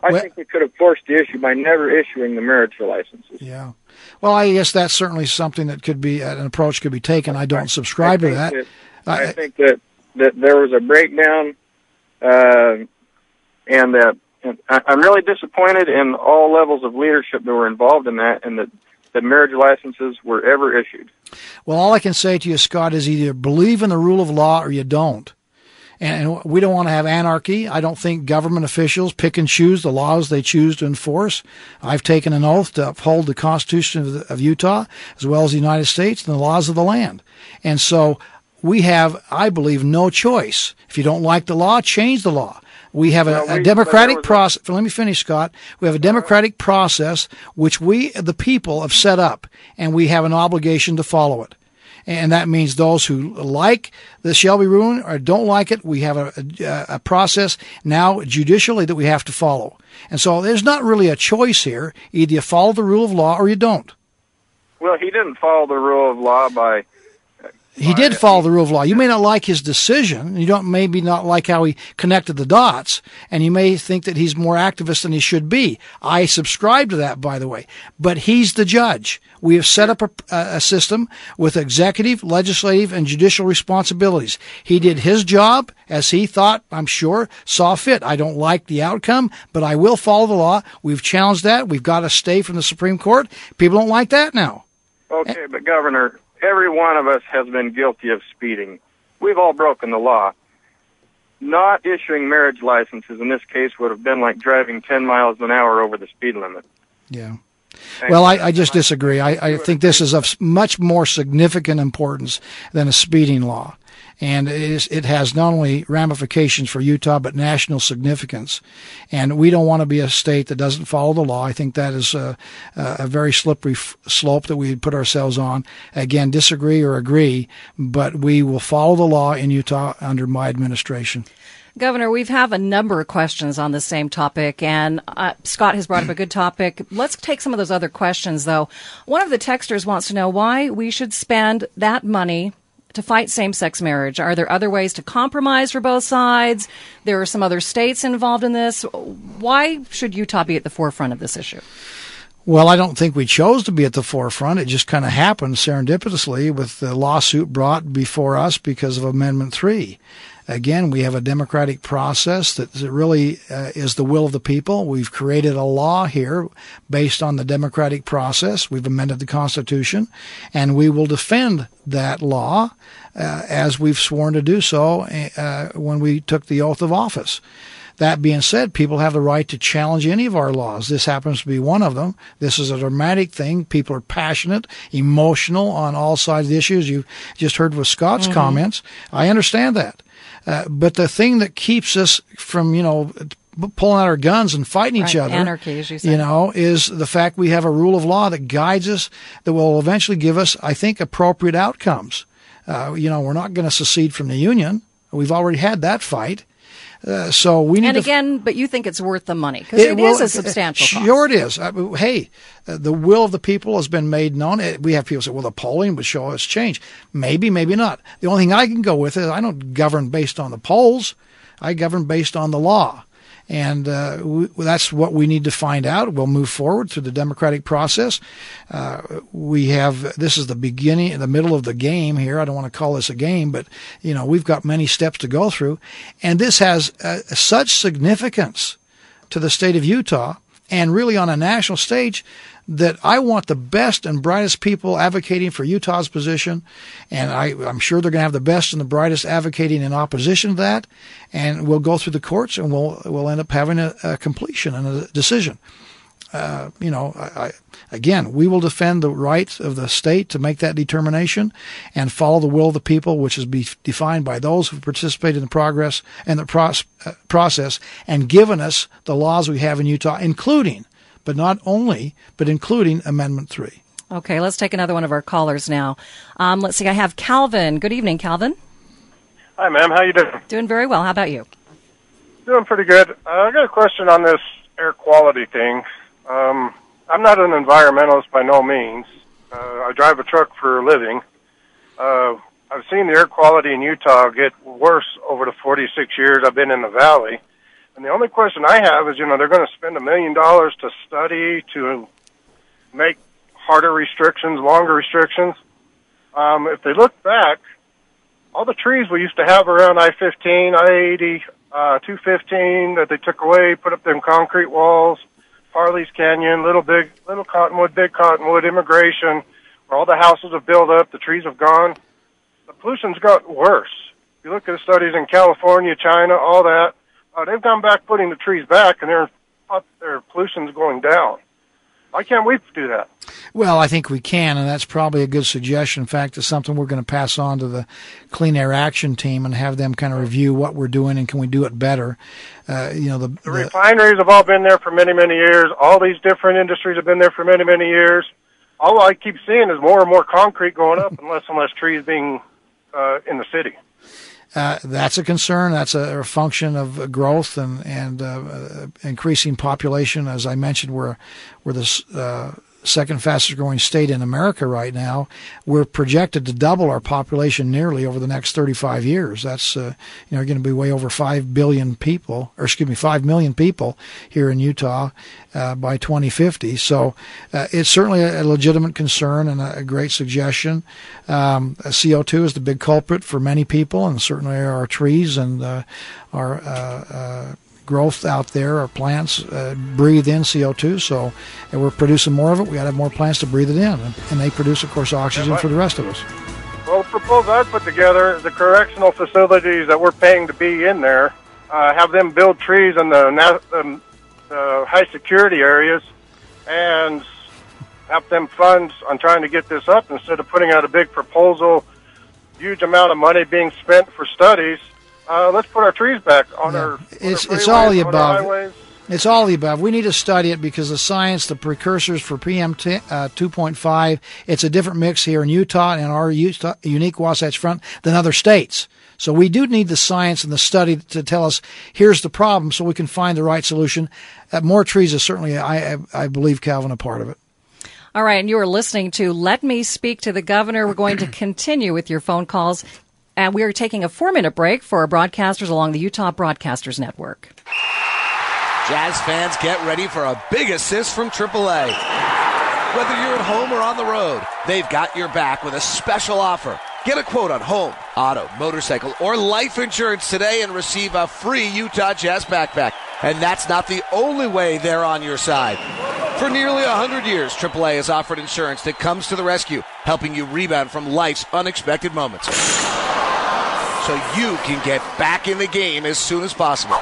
I Well- think we could have forced the issue by never issuing the marriage licenses. Yeah. Well, I guess that's certainly something that could be an approach could be taken. I don't subscribe to think that. I, think that that there was a breakdown, uh, and that and I, I'm really disappointed in all levels of leadership that were involved in that, and that that marriage licenses were ever issued. Well, all I can say to you, Scott, is either believe in the rule of law or you don't. And we don't want to have anarchy. I don't think government officials pick and choose the laws they choose to enforce. I've taken an oath to uphold the Constitution of, the, of Utah as well as the United States and the laws of the land. And so we have, I believe, no choice. If you don't like the law, change the law. We have a, a democratic there was a- process. Let me finish, Scott. We have a democratic process which we, the people, have set up, and we have an obligation to follow it. And that means those who like the Shelby ruling or don't like it, we have a, a, a process now judicially that we have to follow. And so there's not really a choice here. Either you follow the rule of law or you don't. Well, he didn't follow the rule of law by He did follow the rule of law. You may not like his decision. You don't maybe not like how he connected the dots, and you may think that he's more activist than he should be. I subscribe to that, by the way. But he's the judge. We have set up a, a system with executive, legislative, and judicial responsibilities. He did his job as he thought, I'm sure, saw fit. I don't like the outcome, but I will follow the law. We've challenged that. We've got a stay from the Supreme Court. People don't like that now. Okay, but Governor, every one of us has been guilty of speeding. We've all broken the law. Not issuing marriage licenses in this case would have been like driving 10 miles an hour over the speed limit. Yeah. Well, I, I just disagree. I, I think this is of much more significant importance than a speeding law. And it, is, it has not only ramifications for Utah, but national significance. And we don't want to be a state that doesn't follow the law. I think that is a, a very slippery f- slope that we put ourselves on. Again, disagree or agree, but we will follow the law in Utah under my administration. Governor, we've have a number of questions on the same topic, and uh, Scott has brought up a good topic. Let's take some of those other questions, though. One of the texters wants to know why we should spend that money to fight same-sex marriage. Are there other ways to compromise for both sides? There are some other states involved in this. Why should Utah be at the forefront of this issue? Well, I don't think we chose to be at the forefront. It just kind of happened serendipitously with the lawsuit brought before us because of Amendment 3. Again, we have a democratic process that really uh, is the will of the people. We've created a law here based on the democratic process. We've amended the Constitution, and we will defend that law uh, as we've sworn to do so uh, when we took the oath of office. That being said, people have the right to challenge any of our laws. This happens to be one of them. This is a dramatic thing. People are passionate, emotional on all sides of the issues. You just heard with Scott's Mhm. comments. I understand that. Uh, but the thing that keeps us from, you know, pulling out our guns and fighting each Right, other, anarchy, as you say. you know, is the fact we have a rule of law that guides us, that will eventually give us, I think, appropriate outcomes. Uh, you know, we're not going to secede from the union. We've already had that fight. Uh, so we need And again, but you think it's worth the money because it will- is a substantial cost. Sure, it is. Uh, hey, uh, the will of the people has been made known. Uh, We have people say, "Well, the polling would show us change." Maybe, maybe not. The only thing I can go with is I don't govern based on the polls. I govern based on the law, and uh, we, that's what we need to find out. We'll move forward through the democratic process. Uh, we have this is the beginning, the middle of the game here. I don't want to call this a game, but you know we've got many steps to go through, and this has uh, such significance to the state of Utah and really on a national stage that I want the best and brightest people advocating for Utah's position. And I, I'm sure they're going to have the best and the brightest advocating in opposition to that. And we'll go through the courts and we'll, we'll end up having a, a completion and a decision. Uh, you know, I, I, again, we will defend the rights of the state to make that determination and follow the will of the people, which is be defined by those who participate in the progress and the pros- uh, process and given us the laws we have in Utah, including, but not only, but including Amendment 3. Okay, let's take another one of our callers now. Um, let's see, I have Calvin. Good evening, Calvin. Hi, ma'am. How you doing? Doing very well. How about you? Doing pretty good. Uh, I got a question on this air quality thing. Um, I'm not an environmentalist by no means. Uh, I drive a truck for a living. Uh, I've seen the air quality in Utah get worse over the 46 years I've been in the valley. And the only question I have is, you know, they're going to spend a million dollars to study, to make harder restrictions, longer restrictions. Um, if they look back, all the trees we used to have around I-15, I-80, uh, 215 that they took away, put up them concrete walls, Parley's Canyon, Little Big, Little Cottonwood, Big Cottonwood, Emigration, where all the houses have built up, the trees have gone. The pollution's got worse. If you look at the studies in California, China, all that, uh, they've gone back putting the trees back, and their their pollution's going down. Why can't we do that? Well, I think we can, and that's probably a good suggestion. In fact, it's something we're going to pass on to the Clean Air Action Team and have them kind of review what we're doing and can we do it better. Uh, you know, the, the, the refineries have all been there for many, many years. All these different industries have been there for many, many years. All I keep seeing is more and more concrete going up, and less and less trees being uh, in the city. Uh, that's a concern. That's a, a function of growth and and uh, increasing population. As I mentioned, we're we're the uh, second fastest growing state in America right now. We're projected to double our population nearly over the next 35 years. That's uh, you know going to be way over five billion people, or excuse me, five million people here in Utah uh, by 2050. So uh, it's certainly a, legitimate concern and a, great suggestion. Um, CO2 is the big culprit for many people, and certainly our trees and uh, our uh, uh, growth out there. Our plants uh, breathe in CO2, so and we're producing more of it. We got to have more plants to breathe it in, and they produce, of course, oxygen for the rest of us. Well, the proposal I put together, the correctional facilities that we're paying to be in there, uh, have them build trees in the, um, the high security areas, and have them fund on trying to get this up instead of putting out a big proposal, huge amount of money being spent for studies uh, let's put our trees back on yeah. our. It's our it's all the above. It's all the above. We need to study it because the science, the precursors for PM t- uh, 2.5, it's a different mix here in Utah and our Utah, unique Wasatch Front than other states. So we do need the science and the study to tell us here's the problem, so we can find the right solution. Uh, more trees is certainly, I, I, I believe, Calvin, a part of it. All right, and you are listening to Let Me Speak to the Governor. We're going to continue with your phone calls. And we are taking a four minute break for our broadcasters along the Utah Broadcasters Network. Jazz fans, get ready for a big assist from AAA. Whether you're at home or on the road, they've got your back with a special offer. Get a quote on home, auto, motorcycle, or life insurance today and receive a free Utah Jazz backpack. And that's not the only way they're on your side. For nearly 100 years, AAA has offered insurance that comes to the rescue, helping you rebound from life's unexpected moments so you can get back in the game as soon as possible.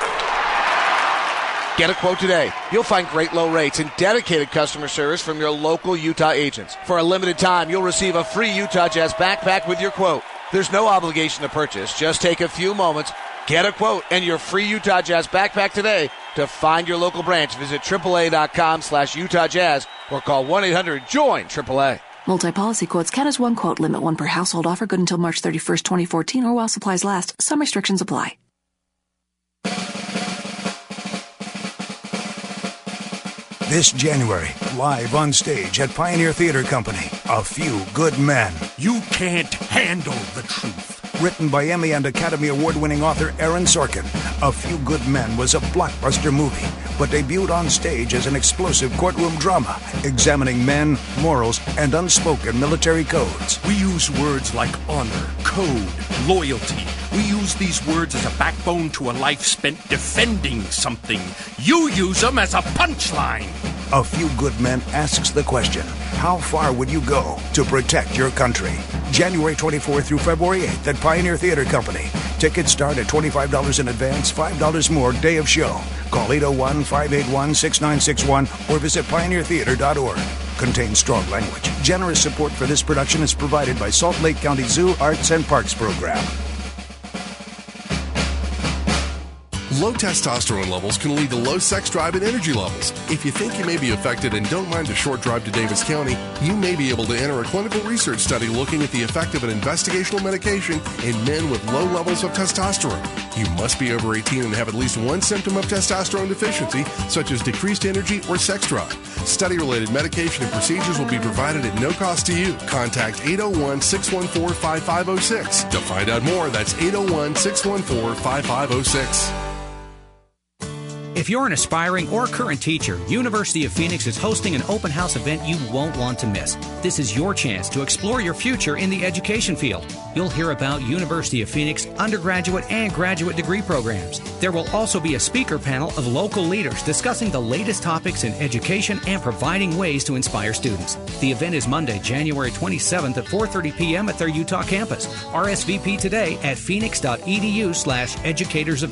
Get a quote today. You'll find great low rates and dedicated customer service from your local Utah agents. For a limited time, you'll receive a free Utah Jazz backpack with your quote. There's no obligation to purchase. Just take a few moments, get a quote, and your free Utah Jazz backpack today. To find your local branch, visit AAA.com slash Utah Jazz or call 1-800-JOIN-AAA. Multi-policy quotes count as one quote. Limit one per household. Offer good until March 31st, 2014 or while supplies last. Some restrictions apply. This January, live on stage at Pioneer Theatre Company, A Few Good Men. You can't handle the truth. Written by Emmy and Academy Award winning author Aaron Sorkin, A Few Good Men was a blockbuster movie, but debuted on stage as an explosive courtroom drama, examining men, morals, and unspoken military codes. We use words like honor, code, loyalty. We use these words as a backbone to a life spent defending something. You use them as a punchline. A Few Good Men asks the question How far would you go to protect your country? January 24th through February 8th at Pioneer Theatre Company. Tickets start at $25 in advance, $5 more day of show. Call 801 581 6961 or visit pioneertheatre.org. Contains strong language. Generous support for this production is provided by Salt Lake County Zoo Arts and Parks Program. Low testosterone levels can lead to low sex drive and energy levels. If you think you may be affected and don't mind a short drive to Davis County, you may be able to enter a clinical research study looking at the effect of an investigational medication in men with low levels of testosterone. You must be over 18 and have at least one symptom of testosterone deficiency, such as decreased energy or sex drive. Study related medication and procedures will be provided at no cost to you. Contact 801 614 5506. To find out more, that's 801 614 5506. If you're an aspiring or current teacher, University of Phoenix is hosting an open house event you won't want to miss. This is your chance to explore your future in the education field. You'll hear about University of Phoenix undergraduate and graduate degree programs. There will also be a speaker panel of local leaders discussing the latest topics in education and providing ways to inspire students. The event is Monday, January 27th at 4:30 p.m. at their Utah campus. RSVP today at phoenix.edu/educators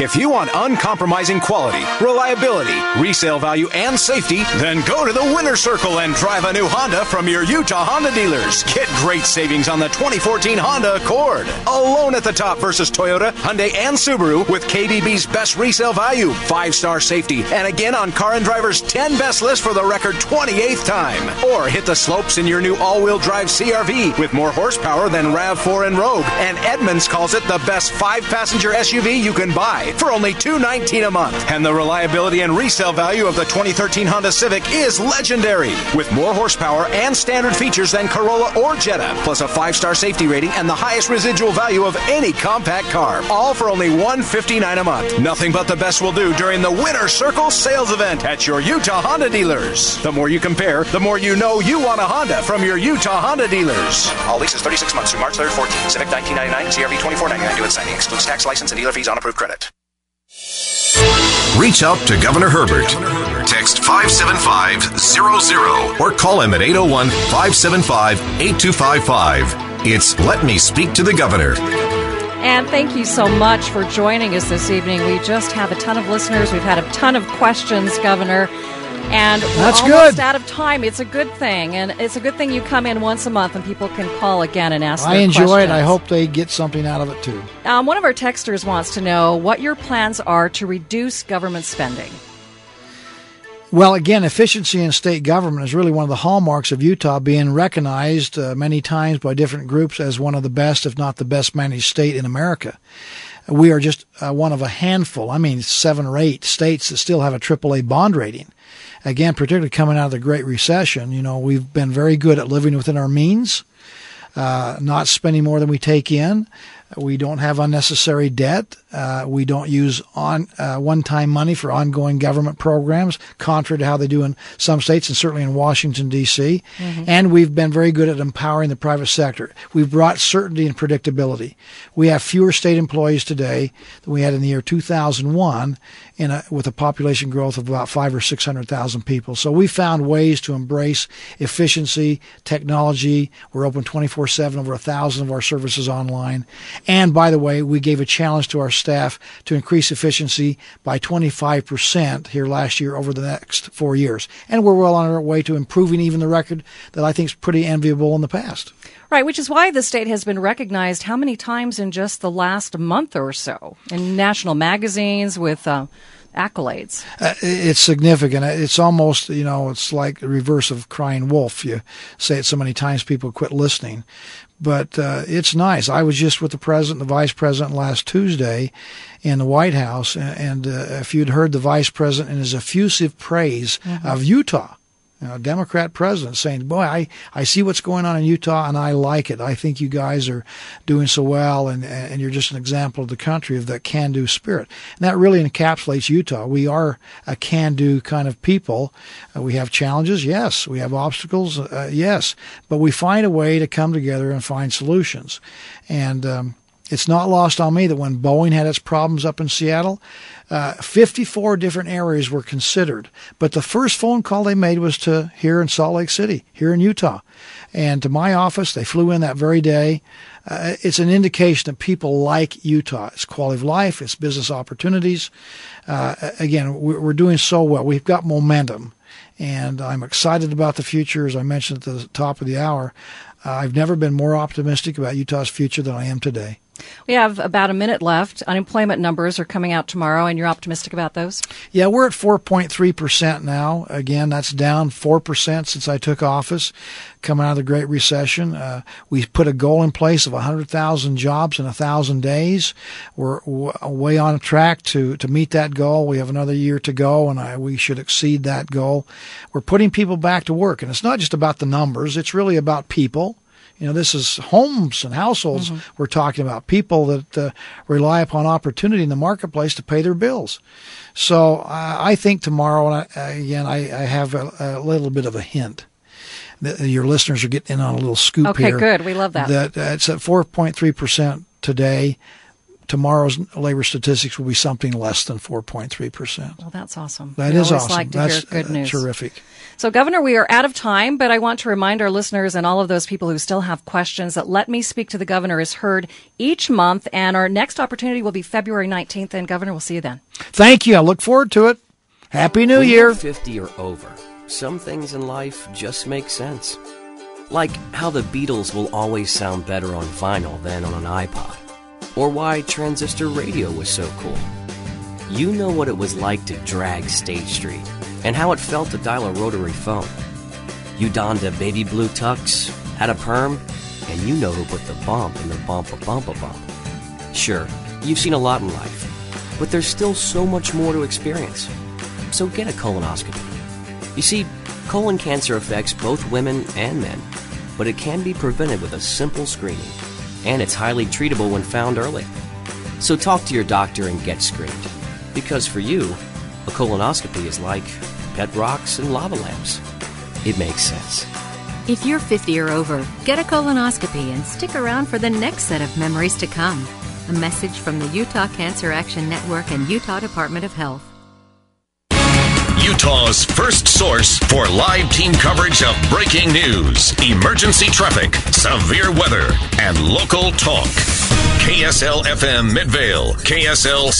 If you want uncompromising quality, reliability, resale value, and safety, then go to the Winner Circle and drive a new Honda from your Utah Honda dealers. Get great savings on the 2014 Honda Accord. Alone at the top versus Toyota, Hyundai, and Subaru with KBB's best resale value, 5 star safety, and again on Car and Driver's 10 best list for the record 28th time. Or hit the slopes in your new all wheel drive CRV with more horsepower than RAV4 and Rogue. And Edmunds calls it the best 5 passenger SUV you can buy for only 219 a month. And the reliability and resale value of the 2013 Honda Civic is legendary, with more horsepower and standard features than Corolla or Jetta, plus a five-star safety rating and the highest residual value of any compact car, all for only 159 a month. Nothing but the best will do during the Winter Circle sales event at your Utah Honda dealers. The more you compare, the more you know you want a Honda from your Utah Honda dealers. All leases 36 months through March 3rd, 14. Civic 1999, CRV 2499 due at signing. Excludes tax, license, and dealer fees on approved credit. Reach out to Governor Herbert. Text 57500 or call him at 801 575 8255. It's Let Me Speak to the Governor. And thank you so much for joining us this evening. We just have a ton of listeners. We've had a ton of questions, Governor. And we're That's almost good. out of time. It's a good thing. And it's a good thing you come in once a month and people can call again and ask I enjoy it. I hope they get something out of it too. Um, one of our texters wants to know what your plans are to reduce government spending. Well, again, efficiency in state government is really one of the hallmarks of Utah, being recognized uh, many times by different groups as one of the best, if not the best managed state in America. We are just uh, one of a handful, I mean, seven or eight states that still have a AAA bond rating. Again, particularly coming out of the Great Recession, you know, we've been very good at living within our means, uh, not spending more than we take in. We don't have unnecessary debt. Uh, we don't use on uh, one-time money for ongoing government programs, contrary to how they do in some states and certainly in Washington D.C. Mhm. And we've been very good at empowering the private sector. We've brought certainty and predictability. We have fewer state employees today than we had in the year 2001, in a, with a population growth of about five or six hundred thousand people. So we found ways to embrace efficiency, technology. We're open 24/7, over a thousand of our services online. And by the way, we gave a challenge to our staff to increase efficiency by 25% here last year over the next four years. And we're well on our way to improving even the record that I think is pretty enviable in the past. Right, which is why the state has been recognized how many times in just the last month or so in national magazines with uh, accolades. Uh, it's significant. It's almost, you know, it's like the reverse of crying wolf. You say it so many times, people quit listening. But uh, it's nice. I was just with the president, and the vice president last Tuesday in the White House, and, and uh, if you'd heard the vice president in his effusive praise Mhm. of Utah, know, Democrat president saying, "Boy, I, I see what's going on in Utah, and I like it. I think you guys are doing so well, and and you're just an example of the country of that can-do spirit." And that really encapsulates Utah. We are a can-do kind of people. Uh, we have challenges, yes. We have obstacles, uh, yes. But we find a way to come together and find solutions. And um, it's not lost on me that when Boeing had its problems up in Seattle, uh, 54 different areas were considered. But the first phone call they made was to here in Salt Lake City, here in Utah. And to my office, they flew in that very day. Uh, it's an indication that people like Utah. It's quality of life, it's business opportunities. Uh, again, we're doing so well. We've got momentum and I'm excited about the future. As I mentioned at the top of the hour, Uh, I've never been more optimistic about Utah's future than I am today. We have about a minute left. Unemployment numbers are coming out tomorrow, and you're optimistic about those? Yeah, we're at 4.3% now. Again, that's down 4% since I took office coming out of the Great Recession. Uh, we put a goal in place of 100,000 jobs in 1,000 days. We're w- way on track to, to meet that goal. We have another year to go, and I, we should exceed that goal. We're putting people back to work, and it's not just about the numbers, it's really about people. You know, this is homes and households Mm-hmm. we're talking about, people that uh, rely upon opportunity in the marketplace to pay their bills. So uh, I think tomorrow, and I, again, I, I have a, a little bit of a hint. that Your listeners are getting in on a little scoop Okay, here. good. We love that. That uh, it's at 4.3% today. Tomorrow's labor statistics will be something less than 4.3%. Well, that's awesome. That we is always awesome. like to That's hear good uh, news. terrific. So, Governor, we are out of time, but I want to remind our listeners and all of those people who still have questions that Let Me Speak to the Governor is heard each month, and our next opportunity will be February 19th, and Governor, we'll see you then. Thank you. I look forward to it. Happy New when Year. You're 50 or over, some things in life just make sense. Like how the Beatles will always sound better on vinyl than on an iPod. Or why transistor radio was so cool. You know what it was like to drag State Street and how it felt to dial a rotary phone. You donned a baby blue tux, had a perm, and you know who put the bump in the bump a bump a bump. Sure, you've seen a lot in life, but there's still so much more to experience. So get a colonoscopy. You see, colon cancer affects both women and men, but it can be prevented with a simple screening, and it's highly treatable when found early. So talk to your doctor and get screened, because for you, a colonoscopy is like pet rocks and lava lamps. It makes sense. If you're 50 or over, get a colonoscopy and stick around for the next set of memories to come. A message from the Utah Cancer Action Network and Utah Department of Health. Utah's first source for live team coverage of breaking news, emergency traffic, severe weather, and local talk. KSL FM Midvale, KSL